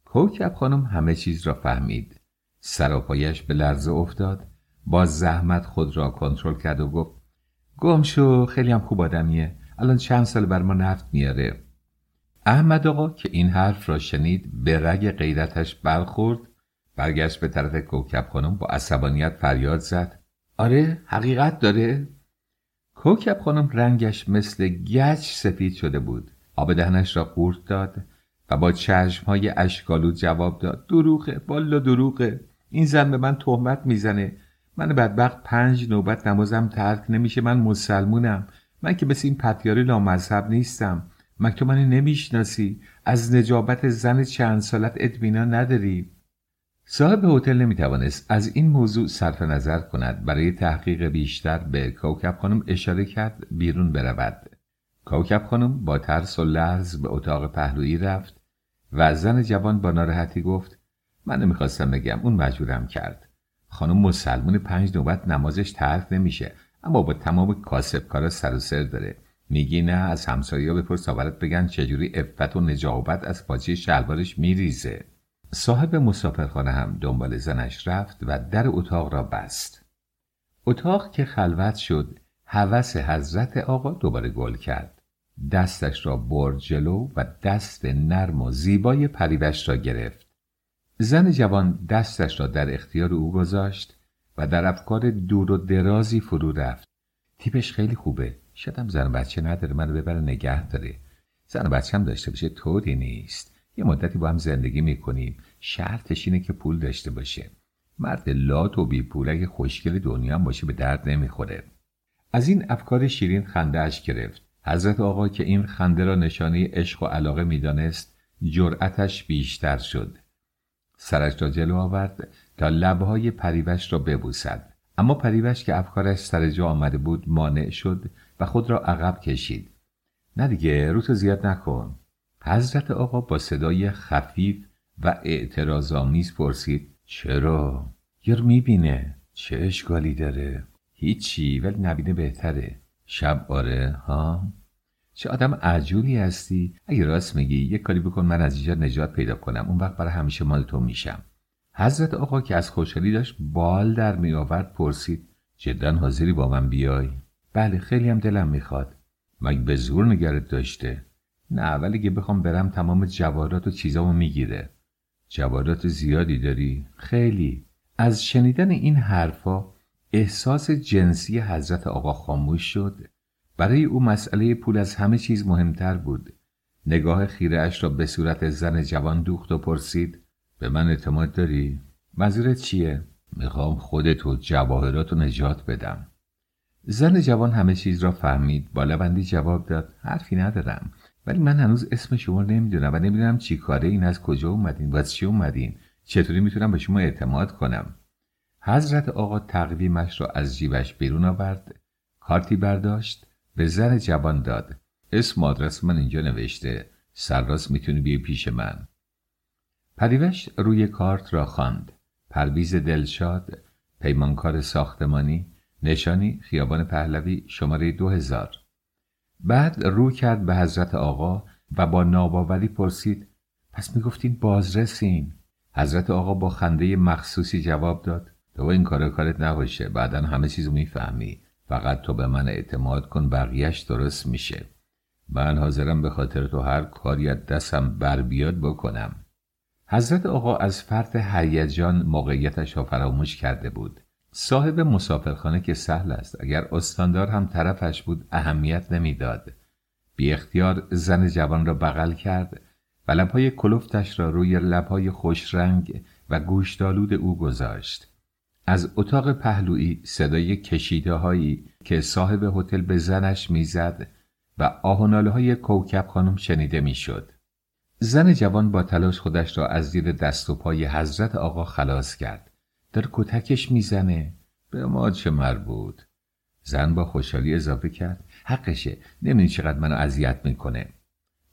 کوکب خانم همه چیز را فهمید. سراپایش به لرزه افتاد با زحمت خود را کنترل کرد و گفت گم شو خیلی هم خوب آدمیه. الان چند سال بر ما نفت میاره. احمد آقا که این حرف را شنید به رگ غیرتش برخورد برگشت به طرف کوکب خانم با عصبانیت فریاد زد. آره حقیقت داره. کوکب خانم رنگش مثل گچ سفید شده بود. آب دهنش را قورت داد و با چشمهای اشکالود جواب داد. دروغه بالا دروغه. این زن به من تهمت می‌زنه. من بدبخت پنج نوبت نمازم ترک نمیشه. من مسلمونم. من که مثل این پتیاری لامذهب نیستم. من تو منو نمی‌شناسی. از نجابت زن چند سالت اطمینان نداری. صاحب هتل نمی‌توانست از این موضوع صرف نظر کند. برای تحقیق بیشتر به کوکب خانم اشاره کرد بیرون برود. کوکب خانم با ترس و لرز به اتاق پهلویی رفت و زن جوان با ناراحتی گفت من نمی‌خواستم بگم. اون مجبورم کرد. خانم مسلمون پنج نوبت نمازش ترک نمیشه اما با تمام کاسب کارا سر و سر داره. میگی نه از همسایه بپرس برات بگن چجوری افت و نجابت از پاچه شلوارش میریزه. صاحب مسافرخانه هم دنبال زنش رفت و در اتاق را بست. اتاق که خلوت شد هوس حضرت آقا دوباره گل کرد. دستش را برد جلو و دست نرم و زیبای پریوش را گرفت. زن جوان دستش را در اختیار او گذاشت و در افکار دور و درازی فرو رفت. تیپش خیلی خوبه. شدم زن بچه نداره. منو ببره نگه داره. زن بچه هم داشته باشه طوری نیست. یه مدتی با هم زندگی می‌کنیم. شرطش اینه که پول داشته باشه. مرد لات و بی پولک خوشگل دنیا هم باشه به درد نمی‌خوره. از این افکار شیرین خنده اش گرفت. حضرت آقا که این خنده را نشانه عشق و علاقه می‌دانست جرأتش بیشتر شد. سرش را جلو آورد تا لبهای پریوش را ببوسد. اما پریوش که افکارش سر جا آمده بود مانع شد و خود را عقب کشید. نه دیگه رو تو زیاد نکن. حضرت آقا با صدای خفیف و اعتراضآمیز پرسید چرا؟ یار می‌بینه. چه اشکالی داره؟ هیچی ولی نبینه بهتره. شب آره ها؟ چه آدم عجولی هستی. اگه راست میگی یک کاری بکن من از اینجا نجات پیدا کنم. اون وقت برای همیشه مال تو میشم. حضرت آقا که از خوشحالی داشت بال در میآورد پرسید جدا حاضری با من بیای؟ بله خیلی هم دلم می‌خواد. مگه به زور نگرت داشته؟ نه ولی که بخوام برم تمام جوارات و چیزامو می‌گیره. جوارات زیادی داری؟ خیلی. از شنیدن این حرفا احساس جنسی حضرت آقا خاموش شد. برای او مسئله پول از همه چیز مهمتر بود. نگاه خیره اش را به صورت زن جوان دوخت و پرسید به من اعتماد داری؟ منظورت چیه؟ می‌خوام خودت و جواهرات نجات بدم. زن جوان همه چیز را فهمید. با لبندی جواب داد حرفی ندارم. ولی من هنوز اسم شما نمی‌دونم و نمی‌دونم چی کاره این از کجا اومدین و چی اومدین. چطوری می‌تونم به شما اعتماد کنم؟ حضرت آقا تقویمش را از جیبش بیرون آورد کارتی برداشت به زن جوان داد. اسم آدرس من اینجا نوشته. سرراست می‌تونی بیای پیش من. پریوش روی کارت را خواند. پرویز دلشاد پیمانکار ساختمانی نشانی خیابان پهلوی شماره دو هزار بعد رو کرد به حضرت آقا و با ناباوری پرسید پس می‌گفتین بازرسین؟ حضرت آقا با خنده مخصوصی جواب داد تو این کار کارت نباشه بعدا همه چیزو می‌فهمی. فقط تو به من اعتماد کن بقیهش درست میشه. من حاضرم به خاطر تو هر کاری از دستم بر بیاد بکنم. حضرت آقا از فرط هیجان موقعیتش را فراموش کرده بود. صاحب مسافرخانه که سهل است اگر استاندار هم طرفش بود اهمیت نمی‌داد بی اختیار زن جوان را بغل کرد و لبهای کلفتش را روی لبهای خوش رنگ و گوشتالود او گذاشت از اتاق پهلویی صدای کشیده هایی که صاحب هتل به زنش می‌زد و آهناله های کوکب خانم شنیده می‌شد. زن جوان با تلاش خودش را از زیر دست و پای حضرت آقا خلاص کرد. در کتکش می‌زنه. به ما چه مربوط؟ زن با خوشحالی اضافه کرد. حقشه. نمی‌دونی چقدر منو اذیت می‌کنه.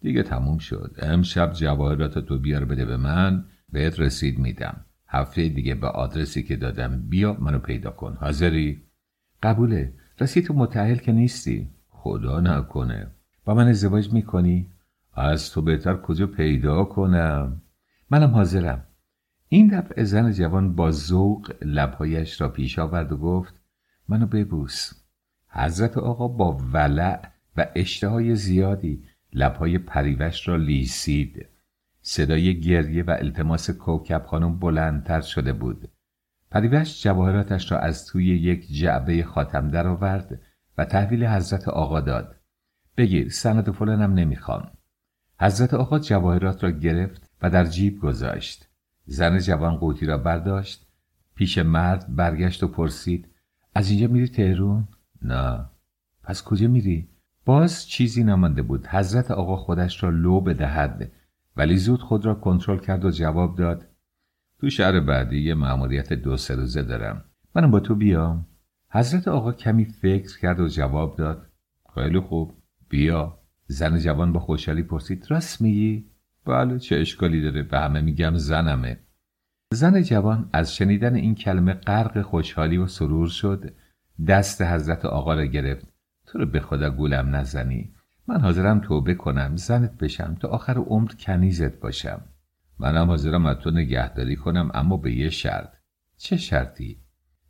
دیگه تموم شد. امشب جواهرات تو بیار بده به من بهت رسید میدم. هفته دیگه به آدرسی که دادم بیا منو پیدا کن. حاضری؟ قبوله. راستی تو متعهل که نیستی. خدا نکنه. با من ازدواج می‌کنی؟ از تو بهتر کجا پیدا کنم منم حاضرم این دفعه زن جوان با ذوق لبهایش را پیش آورد و گفت منو ببوس. حضرت آقا با ولع و اشتهای زیادی لبهای پریوش را لیسید. صدای گریه و التماس کوکب خانم بلندتر شده بود. پریوش جواهراتش را از توی یک جعبه خاتم درآورد و تحویل حضرت آقا داد. بگیر سند فلانم نمی‌خوام. حضرت آقا جواهرات را گرفت و در جیب گذاشت. زن جوان قوطی را برداشت پیش مرد برگشت و پرسید از اینجا میری تهرون؟ نه. پس کجا میری؟ باز چیزی نمانده بود. حضرت آقا خودش را لو بدهد ولی زود خود را کنترل کرد و جواب داد تو شهر بعدی یه مأموریت دو سه روزه دارم. منم با تو بیام. حضرت آقا کمی فکر کرد و جواب داد خیلی خوب بیا. زن جوان با خوشحالی پرسید راست میگی؟ بله چه اشکالی داره؟ به همه میگم زنمه. زن جوان از شنیدن این کلمه غرق خوشحالی و سرور شد. دست حضرت آقا را گرفت. تو رو به خدا گولم نزنی. من حاضرم توبه کنم. زنت بشم. تا آخر عمر کنیزت باشم. منم حاضرم از تو نگهداری کنم اما به یه شرط. چه شرطی؟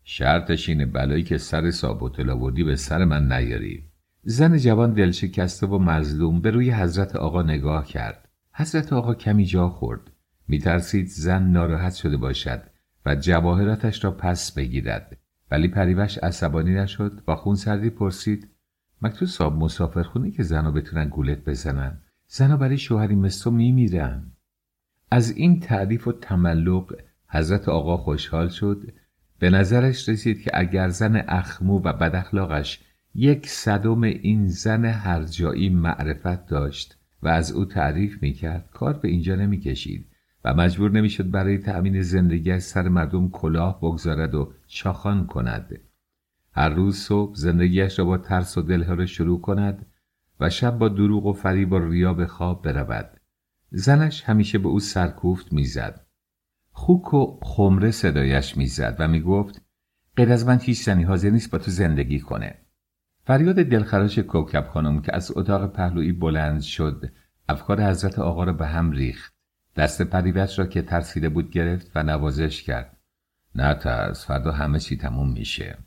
شرطش اینه بلایی که سر سابوتل آوردی به سر من نیاری. زن جوان دلشکسته و مظلوم به روی حضرت آقا نگاه کرد. حضرت آقا کمی جا خورد. میترسید زن ناراحت شده باشد و جواهراتش را پس بگیرد. ولی پریوش عصبانی نشد و خونسردی پرسید مکتو صاحب مسافرخونه که زنها بتونن گولت بزنن. زنها برای شوهری مثل میمیرن. از این تعریف و تملق حضرت آقا خوشحال شد به نظرش رسید که اگر زن اخمو و بداخلاقش یک صدم این زن هرجایی معرفت داشت و از او تعریف می‌کرد کار به اینجا نمی‌کشید و مجبور نمی‌شد برای تأمین زندگی سر مردم کلاه بگذارد و چاخان کند. هر روز صبح زندگیش را با ترس و دلهره شروع کند و شب با دروغ و فریب و ریا به خواب برود. زنش همیشه به او سرکوفت می‌زد. خوک و خمره صدایش می‌زد و می‌گفت غیر از من هیچ زنی حاضر نیست با تو زندگی کنه. فریاد دلخراش کوکب خانم که از اتاق پهلویی بلند شد افکار حضرت آقا را به هم ریخت. دست پریوش را که ترسیده بود گرفت و نوازش کرد. نه ترس فردا همه چی تموم میشه.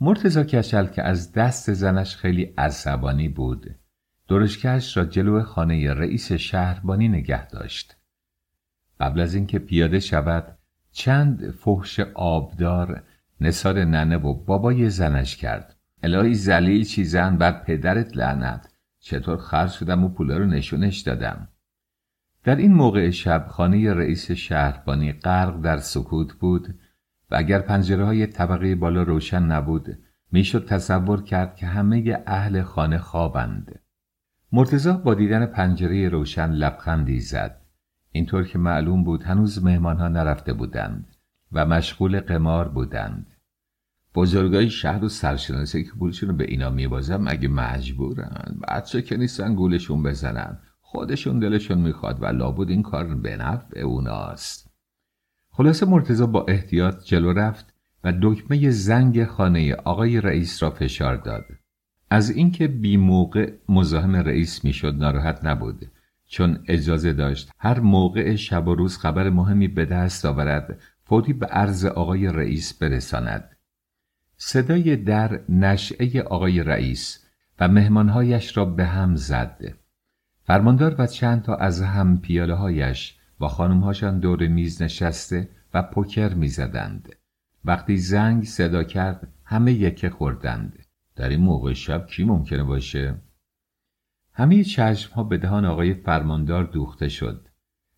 مرتزا کشل که از دست زنش خیلی عصبانی بود درشکش را جلو خانه رئیس شهربانی نگه داشت. قبل از اینکه پیاده شود چند فحش آبدار نصار ننه و بابای زنش کرد. الهی زلیل چیزن بر پدرت لعنت. چطور خرج شدم و پولا رو نشونش دادم. در این موقع شب خانه رئیس شهربانی غرق در سکوت بود و اگر پنجره های طبقه بالا روشن نبود می‌شد تصور کرد که همه اهل خانه خوابند. مرتزا با دیدن پنجره روشن لبخندی زد. اینطور که معلوم بود هنوز مهمان ها نرفته بودند و مشغول قمار بودند. بزرگای شهر و سرشناسی که پولشون رو به اینا میبازم اگه مجبورن؟ بچه که نیستن گولشون بزنن. خودشون دلشون می‌خواد و لابد این کار به نفع اوناست. خلاصه مرتزا با احتیاط جلو رفت و دکمه زنگ خانه آقای رئیس را فشار داد. از اینکه بی موقع مزاحم رئیس می‌شد ناراحت نبود. چون اجازه داشت هر موقع شب و روز خبر مهمی به دست آورد فوری به عرض آقای رئیس برساند. صدای در نشعه آقای رئیس و مهمانهایش را به هم زد فرماندار و چند تا از هم پیاله هایش با خانمهاشان دور میز نشسته و پوکر می‌زدند. وقتی زنگ صدا کرد همه یکه خوردند. در این موقع شب کی ممکنه باشه؟ همه چشم ها به دهان آقای فرماندار دوخته شد.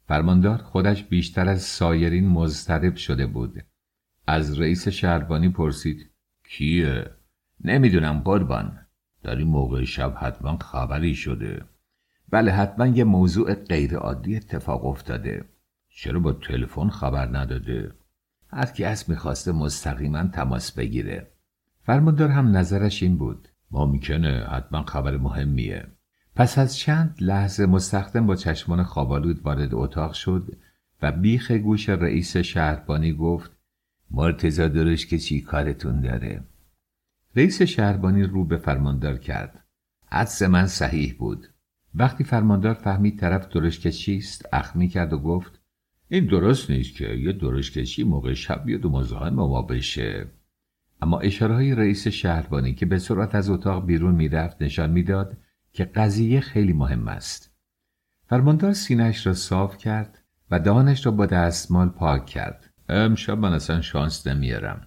فرماندار خودش بیشتر از سایرین مضطرب شده بود. از رئیس شهربانی پرسید کیه؟ نمی‌دونم قربان. در این موقع شب حتما خبری شده. بله حتما یه موضوع غیر عادی اتفاق افتاده. چرا با تلفن خبر نداده؟ هر کی از می‌خواسته مستقیما تماس بگیره. فرماندار هم نظرش این بود. ما می‌کنه حتما خبر مهمیه. پس از چند لحظه مستخدم با چشمان خوابالود وارد اتاق شد و بیخ گوش رئیس شهربانی گفت مرتزا درش که چی کارتون داره؟ رئیس شهربانی رو به فرماندار کرد. حدس من صحیح بود. وقتی فرماندار فهمید طرف درشکه چیست اخمی کرد و گفت این درست نیست که یه درشکشی موقع شب بیاد و مزاحم ما بشه. اما اشاره های رئیس شهربانی که به سرعت از اتاق بیرون می‌رفت نشان می‌داد که قضیه خیلی مهم است. فرماندار سینهش را صاف کرد و دهانش را با دستمال پاک کرد. امشب من اصلا شانس نمیارم.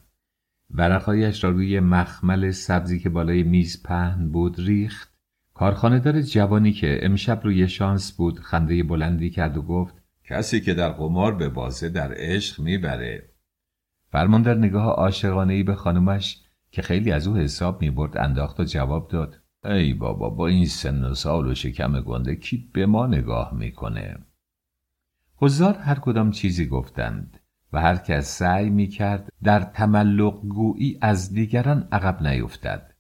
ورقهایش را روی مخمل سبزی که بالای میز پهن بود ریخت. کارخانهدار جوانی که امشب روی شانس بود خنده بلندی کرد و گفت کسی که در قمار به بازه در عشق می‌بره. فرماندار نگاه عاشقانه ای به خانمش که خیلی از او حساب می‌برد انداخت و جواب داد ای بابا با این سن و سال و شکم گنده کی به ما نگاه می‌کنه؟ حضار هر کدام چیزی گفتند. و هر کس سعی می‌کرد در تملق گویی از دیگران عقب نیفتد.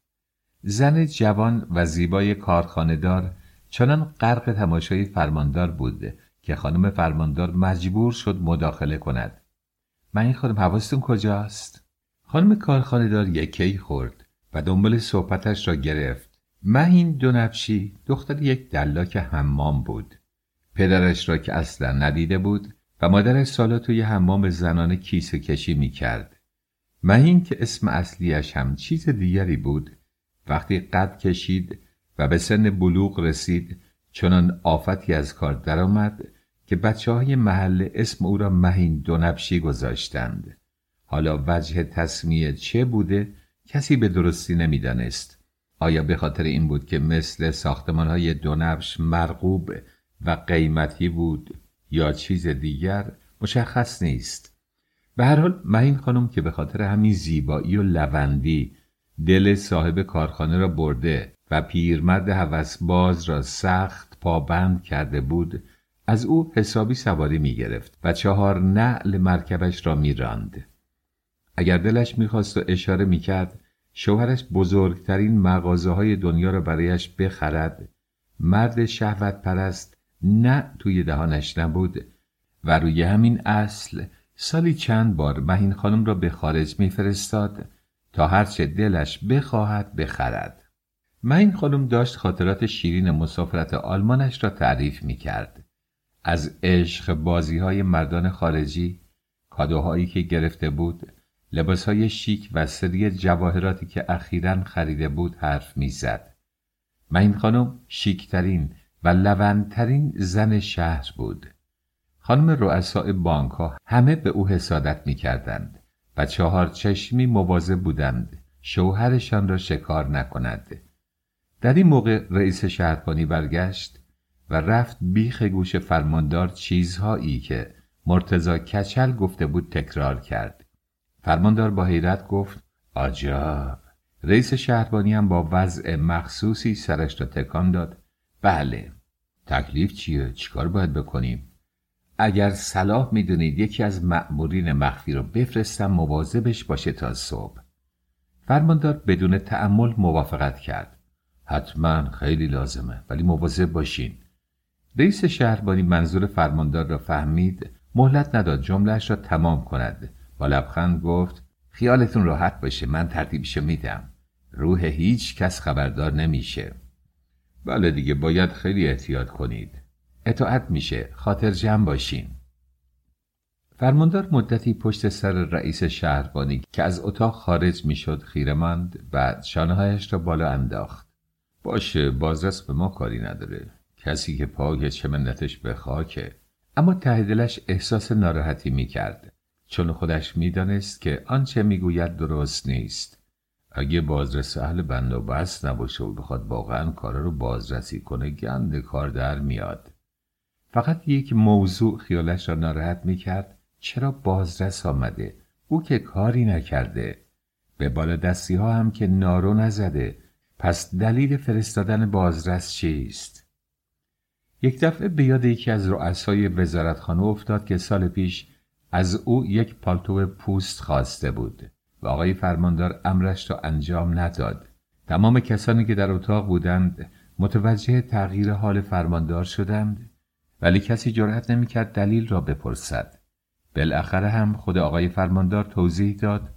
زن جوان و زیبای کارخانهدار چنان غرق تماشای فرماندار بود که خانم فرماندار مجبور شد مداخله کند. من این خانم حواستون کجاست؟ خانم کارخانهدار یکی خورد و دنبال صحبتش را گرفت. مهین دونفشی دختر یک دلاک حمام بود. پدرش را که اصلا ندیده بود و مادرش سالا توی حمام زنانه کیسه کشی می کرد. مهین که اسم اصلیش هم چیز دیگری بود وقتی قد کشید و به سن بلوغ رسید چنان آفتی از کار درآمد که بچه های محله اسم او را مهین دونبشی گذاشتند. حالا وجه تصمیه چه بوده کسی به درستی نمی‌دانست. آیا به خاطر این بود که مثل ساختمان های دونبش مرغوب و قیمتی بود یا چیز دیگر مشخص نیست. به هر حال مهین خانم که به خاطر همین زیبایی و لوندی دل صاحب کارخانه را برده و پیرمرد باز را سخت پابند کرده بود از او حسابی سواری می گرفت و چهار نعل مرکبش را می راند. اگر دلش می‌خواست و اشاره می‌کرد شوهرش بزرگترین مغازه های دنیا را برایش بخرد مرد شهوت پرست نه توی دهانش نبود و روی همین اصل سالی چند بار مهین خانم را به خارج میفرستاد تا هرچه دلش بخواهد بخرد مهین خانم داشت خاطرات شیرین مسافرت آلمانش را تعریف می کرد. از عشق بازی های مردان خارجی کادوهایی که گرفته بود لباسهای شیک و سری جواهراتی که اخیرا خریده بود حرف می‌زد. مهین خانم شیکترین و لوندترین زن شهر بود. خانم رؤسای بانک ها همه به او حسادت می کردند و چهار چشمی مواظب بودند شوهرشان را شکار نکند. در این موقع رئیس شهربانی برگشت و رفت بیخ گوش فرماندار چیزهایی که مرتزا کچل گفته بود تکرار کرد فرماندار با حیرت گفت آجاب رئیس شهربانی هم با وضع مخصوصی سرش را تکان داد بله تکلیف چیه؟ چیکار باید بکنیم؟ اگر صلاح می‌دونید یکی از مأمورین مخفی رو بفرستم مواظبش باشه تا صبح. فرماندار بدون تعمل موافقت کرد. حتما خیلی لازمه ولی مواظب باشین. رئیس شهربانی منظور فرماندار را فهمید مهلت نداد جملهش را تمام کند. با لبخند گفت خیالتون راحت باشه من ترتیبشو میدم. روح هیچ کس خبردار نمیشه. بله دیگه باید خیلی احتیاط کنید. اطاعت میشه خاطر جمع باشین. فرماندار مدتی پشت سر رئیس شهربانی که از اتاق خارج می‌شد خیره ماند بعد شانههایش را بالا انداخت. باشه بازرس به ما کاری نداره. کسی که پاک چه منتش به خاکه. اما ته دلش احساس ناراحتی می‌کرد. چون خودش می‌دانست که آنچه می‌گوید درست نیست. اگه بازرس اهل بند و بست نباشه و بخواد واقعا کارا رو بازرسی کنه گند کار در میاد. فقط یک موضوع خیالش را ناراحت می‌کرد چرا بازرس آمده؟ او که کاری نکرده. به بالا دستی ها هم که نارو نزده. پس دلیل فرستادن بازرس چیست؟ یک دفعه به یاد یکی از رؤسای وزارتخانه افتاد که سال پیش از او یک پالتو پوست خواسته بود. و آقای فرماندار امرش را انجام نداد. تمام کسانی که در اتاق بودند متوجه تغییر حال فرماندار شدند ولی کسی جرأت نمی‌کرد دلیل را بپرسد. بالاخره هم خود آقای فرماندار توضیح داد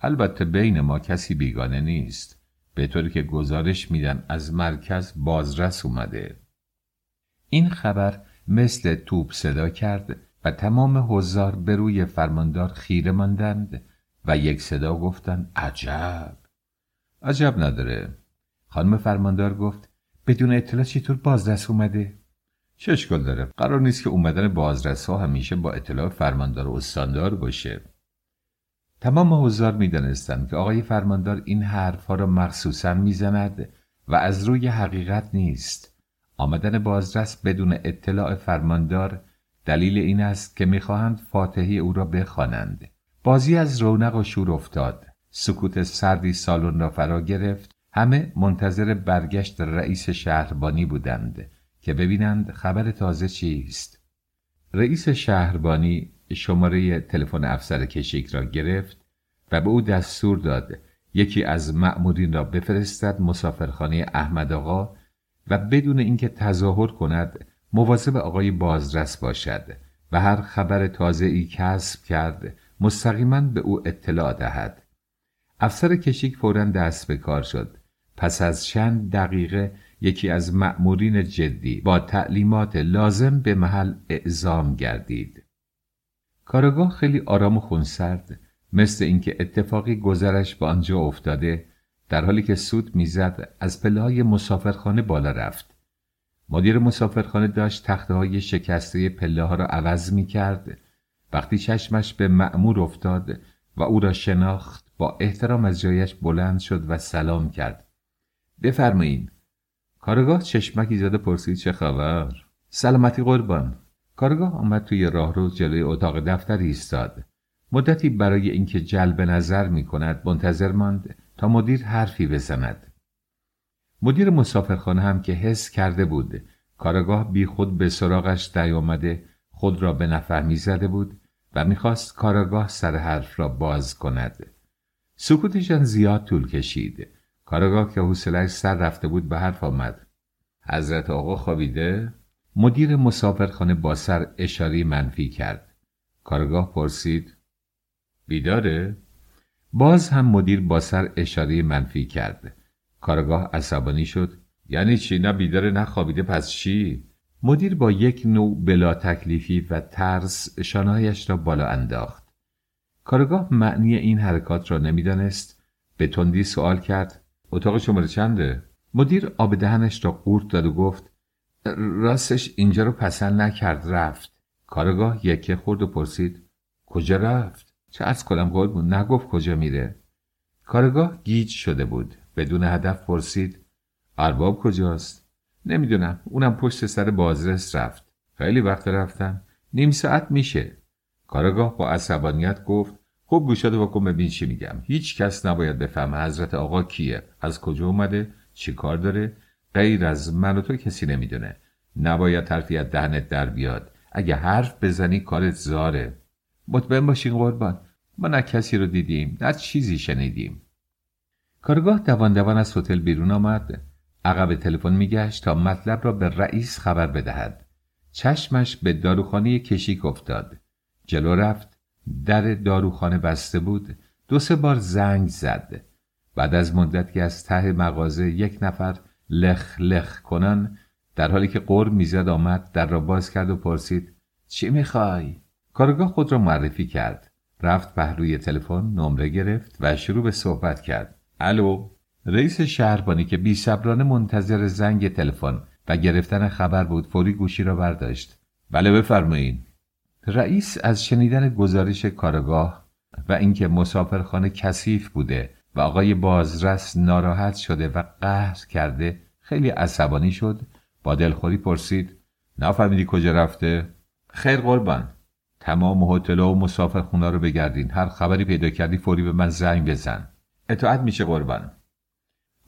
البته بین ما کسی بیگانه نیست. به طوری که گزارش میدن از مرکز بازرس اومده. این خبر مثل توپ صدا کرد و تمام حضار به روی فرماندار خیره ماندند و یک صدا گفتن عجب. عجب نداره. خانم فرماندار گفت بدون اطلاع چطور بازرس اومده؟ چه داره؟ قرار نیست که اومدن بازرس ها همیشه با اطلاع فرماندار و استاندار باشه. تمام حضار می‌دانستند که آقای فرماندار این حرفها را مخصوصا می‌زند و از روی حقیقت نیست. آمدن بازرس بدون اطلاع فرماندار دلیل این است که می‌خواهند فاتحی او را بخوانند. بازی از رونق و شور افتاد. سکوت سردی سالن را فرا گرفت. همه منتظر برگشت رئیس شهربانی بودند که ببینند خبر تازه چیست. رئیس شهربانی شماره تلفن افسر کشیک را گرفت و به او دستور داد یکی از مأمورین را بفرستد مسافرخانه احمد آقا و بدون اینکه تظاهر کند مواظب آقای بازرس باشد و هر خبر تازه ای کسب کرد مستقیما به او اطلاع دهد. افسر کشیک فورا دست به کار شد. پس از چند دقیقه یکی از مأمورین جدی با تعلیمات لازم به محل اعزام گردید. کارگاه خیلی آرام و خونسرد. مثل اینکه اتفاقی گذرش به آنجا افتاده در حالی که سود می‌زد از پله مسافرخانه بالا رفت. مدیر مسافرخانه داشت تخته های شکسته پله ها را عوض می کرد وقتی چشمش به معمور افتاد و او را شناخت با احترام از جایش بلند شد و سلام کرد. بفرمایین. کارگاه چشمکی زده پرسید چه خبر؟ سلامتی قربان. کارگاه آمد توی راهرو جلوی اتاق دفتر ایستاد. مدتی برای اینکه جلب نظر می کند منتظر ماند تا مدیر حرفی بزند. مدیر مسافرخانه هم که حس کرده بود کارگاه بی خود به سراغش نیامده خود را به نفهمی زده بود و می‌خواست کارگاه سر حرف را باز کند. سکوتشان زیاد طول کشید. کارگاه که حوصلهاش سر رفته بود به حرف آمد. حضرت آقا خوابیده؟ مدیر مسافرخانه با سر اشاری منفی کرد. کارگاه پرسید بیداره؟ باز هم مدیر با سر اشاره منفی کرد. کارگاه عصبانی شد. یعنی چی؟ نه بیداره نه خوابیده پس چی؟ مدیر با یک نوع بلا تکلیفی و ترس شانهایش را بالا انداخت. کارگاه معنی این حرکات را نمی‌دانست. به تندی سوال کرد اتاق شماره چنده؟ مدیر آب دهنش را قورت داد و گفت راستش اینجا رو پسند نکرد رفت. کارگاه یکه خورد و پرسید کجا رفت؟ چه از کنم بود؟ نگفت کجا میره. کارگاه گیج شده بود. بدون هدف پرسید ارباب کجاست؟ نمی‌دونم. اونم پشت سر بازرس رفت. خیلی وقت رفتن نیم ساعت میشه. کارگاه با عصبانیت گفت خوب گوشات واکن ببین چی میگم. هیچ کس نباید بفهمه حضرت آقا کیه. از کجا اومده؟ چی کار داره؟ غیر از من و تو کسی نمی‌دونه. نباید حرفی از دهنت در بیاد. اگه حرف بزنی کارت زاره. مطمئن باشین قربان. ما نه کسی رو دیدیم نه چیزی شنیدیم. کارگاه دوان دوان از هتل بیرون آمد. عقب تلفن میگشت تا مطلب را به رئیس خبر بدهد. چشمش به داروخانه کشیک افتاد. جلو رفت در داروخانه بسته بود دو سه بار زنگ زد. بعد از مدتی از ته مغازه یک نفر لخ لخ کنن در حالی که قر می‌زد آمد در را باز کرد و پرسید چی می‌خوای؟ کارگاه خود را معرفی کرد. رفت پهلوی تلفن نمره گرفت و شروع به صحبت کرد. الو؟ رئیس شهربانی که بی صبرانه منتظر زنگ تلفن و گرفتن خبر بود فوری گوشی را برداشت. بله بفرمایید رئیس از شنیدن گزارش کارگاه و اینکه مسافرخانه کثیف بوده و آقای بازرس ناراحت شده و قهر کرده خیلی عصبانی شد با دلخوری پرسید نفهمیدی کجا رفته؟ خیر قربان. تمام هتل و مسافرخونه رو بگردین. هر خبری پیدا کردی فوری به من زنگ بزن. اطاعت میشه قربان.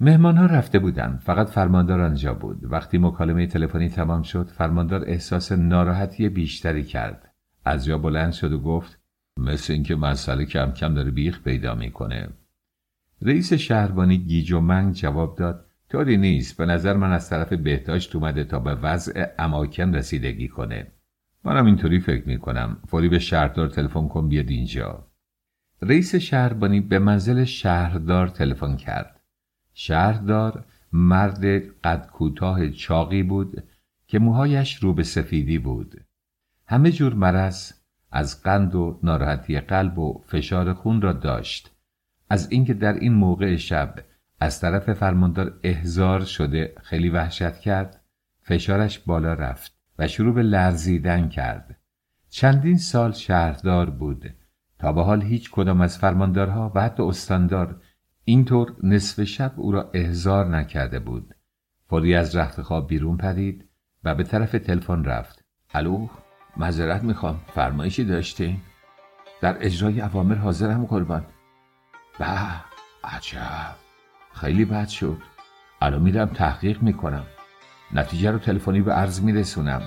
مهمان ها رفته بودند. فقط فرماندار آنجا بود. وقتی مکالمه تلفنی تمام شد فرماندار احساس ناراحتی بیشتری کرد. از جا بلند شد و گفت مثل اینکه مسئله کم کم داره بیخ پیدا می‌کنه. رئیس شهربانی گیج و منگ جواب داد طوری نیست. به نظر من از طرف بهداشت اومده تا به وضع اماکن رسیدگی کنه. منم اینطوری فکر می‌کنم. فوری به شهردار تلفن کن بیاد اینجا. رئیس شهربانی به منزل شهردار تلفن کرد. شهردار مرد قد کوتاه چاقی بود که موهایش رو به سفیدی بود. همه جور مرض از قند و ناراحتی قلب و فشار خون را داشت. از اینکه در این موقع شب از طرف فرماندار احزار شده خیلی وحشت کرد فشارش بالا رفت و شروع به لرزیدن کرد. چندین سال شهردار بود. تا به حال هیچ کدام از فرماندارها و حتی استاندار اینطور نصف شب او را احزار نکرده بود. فوری از رخت خواب بیرون پرید و به طرف تلفن رفت. الو معذرت می‌خوام. فرمایشی داشتین در اجرای اوامر حاضرم قربان. به عجب. خیلی بد شد. الان میرم تحقیق می‌کنم. نتیجه رو تلفنی به عرض میرسونم.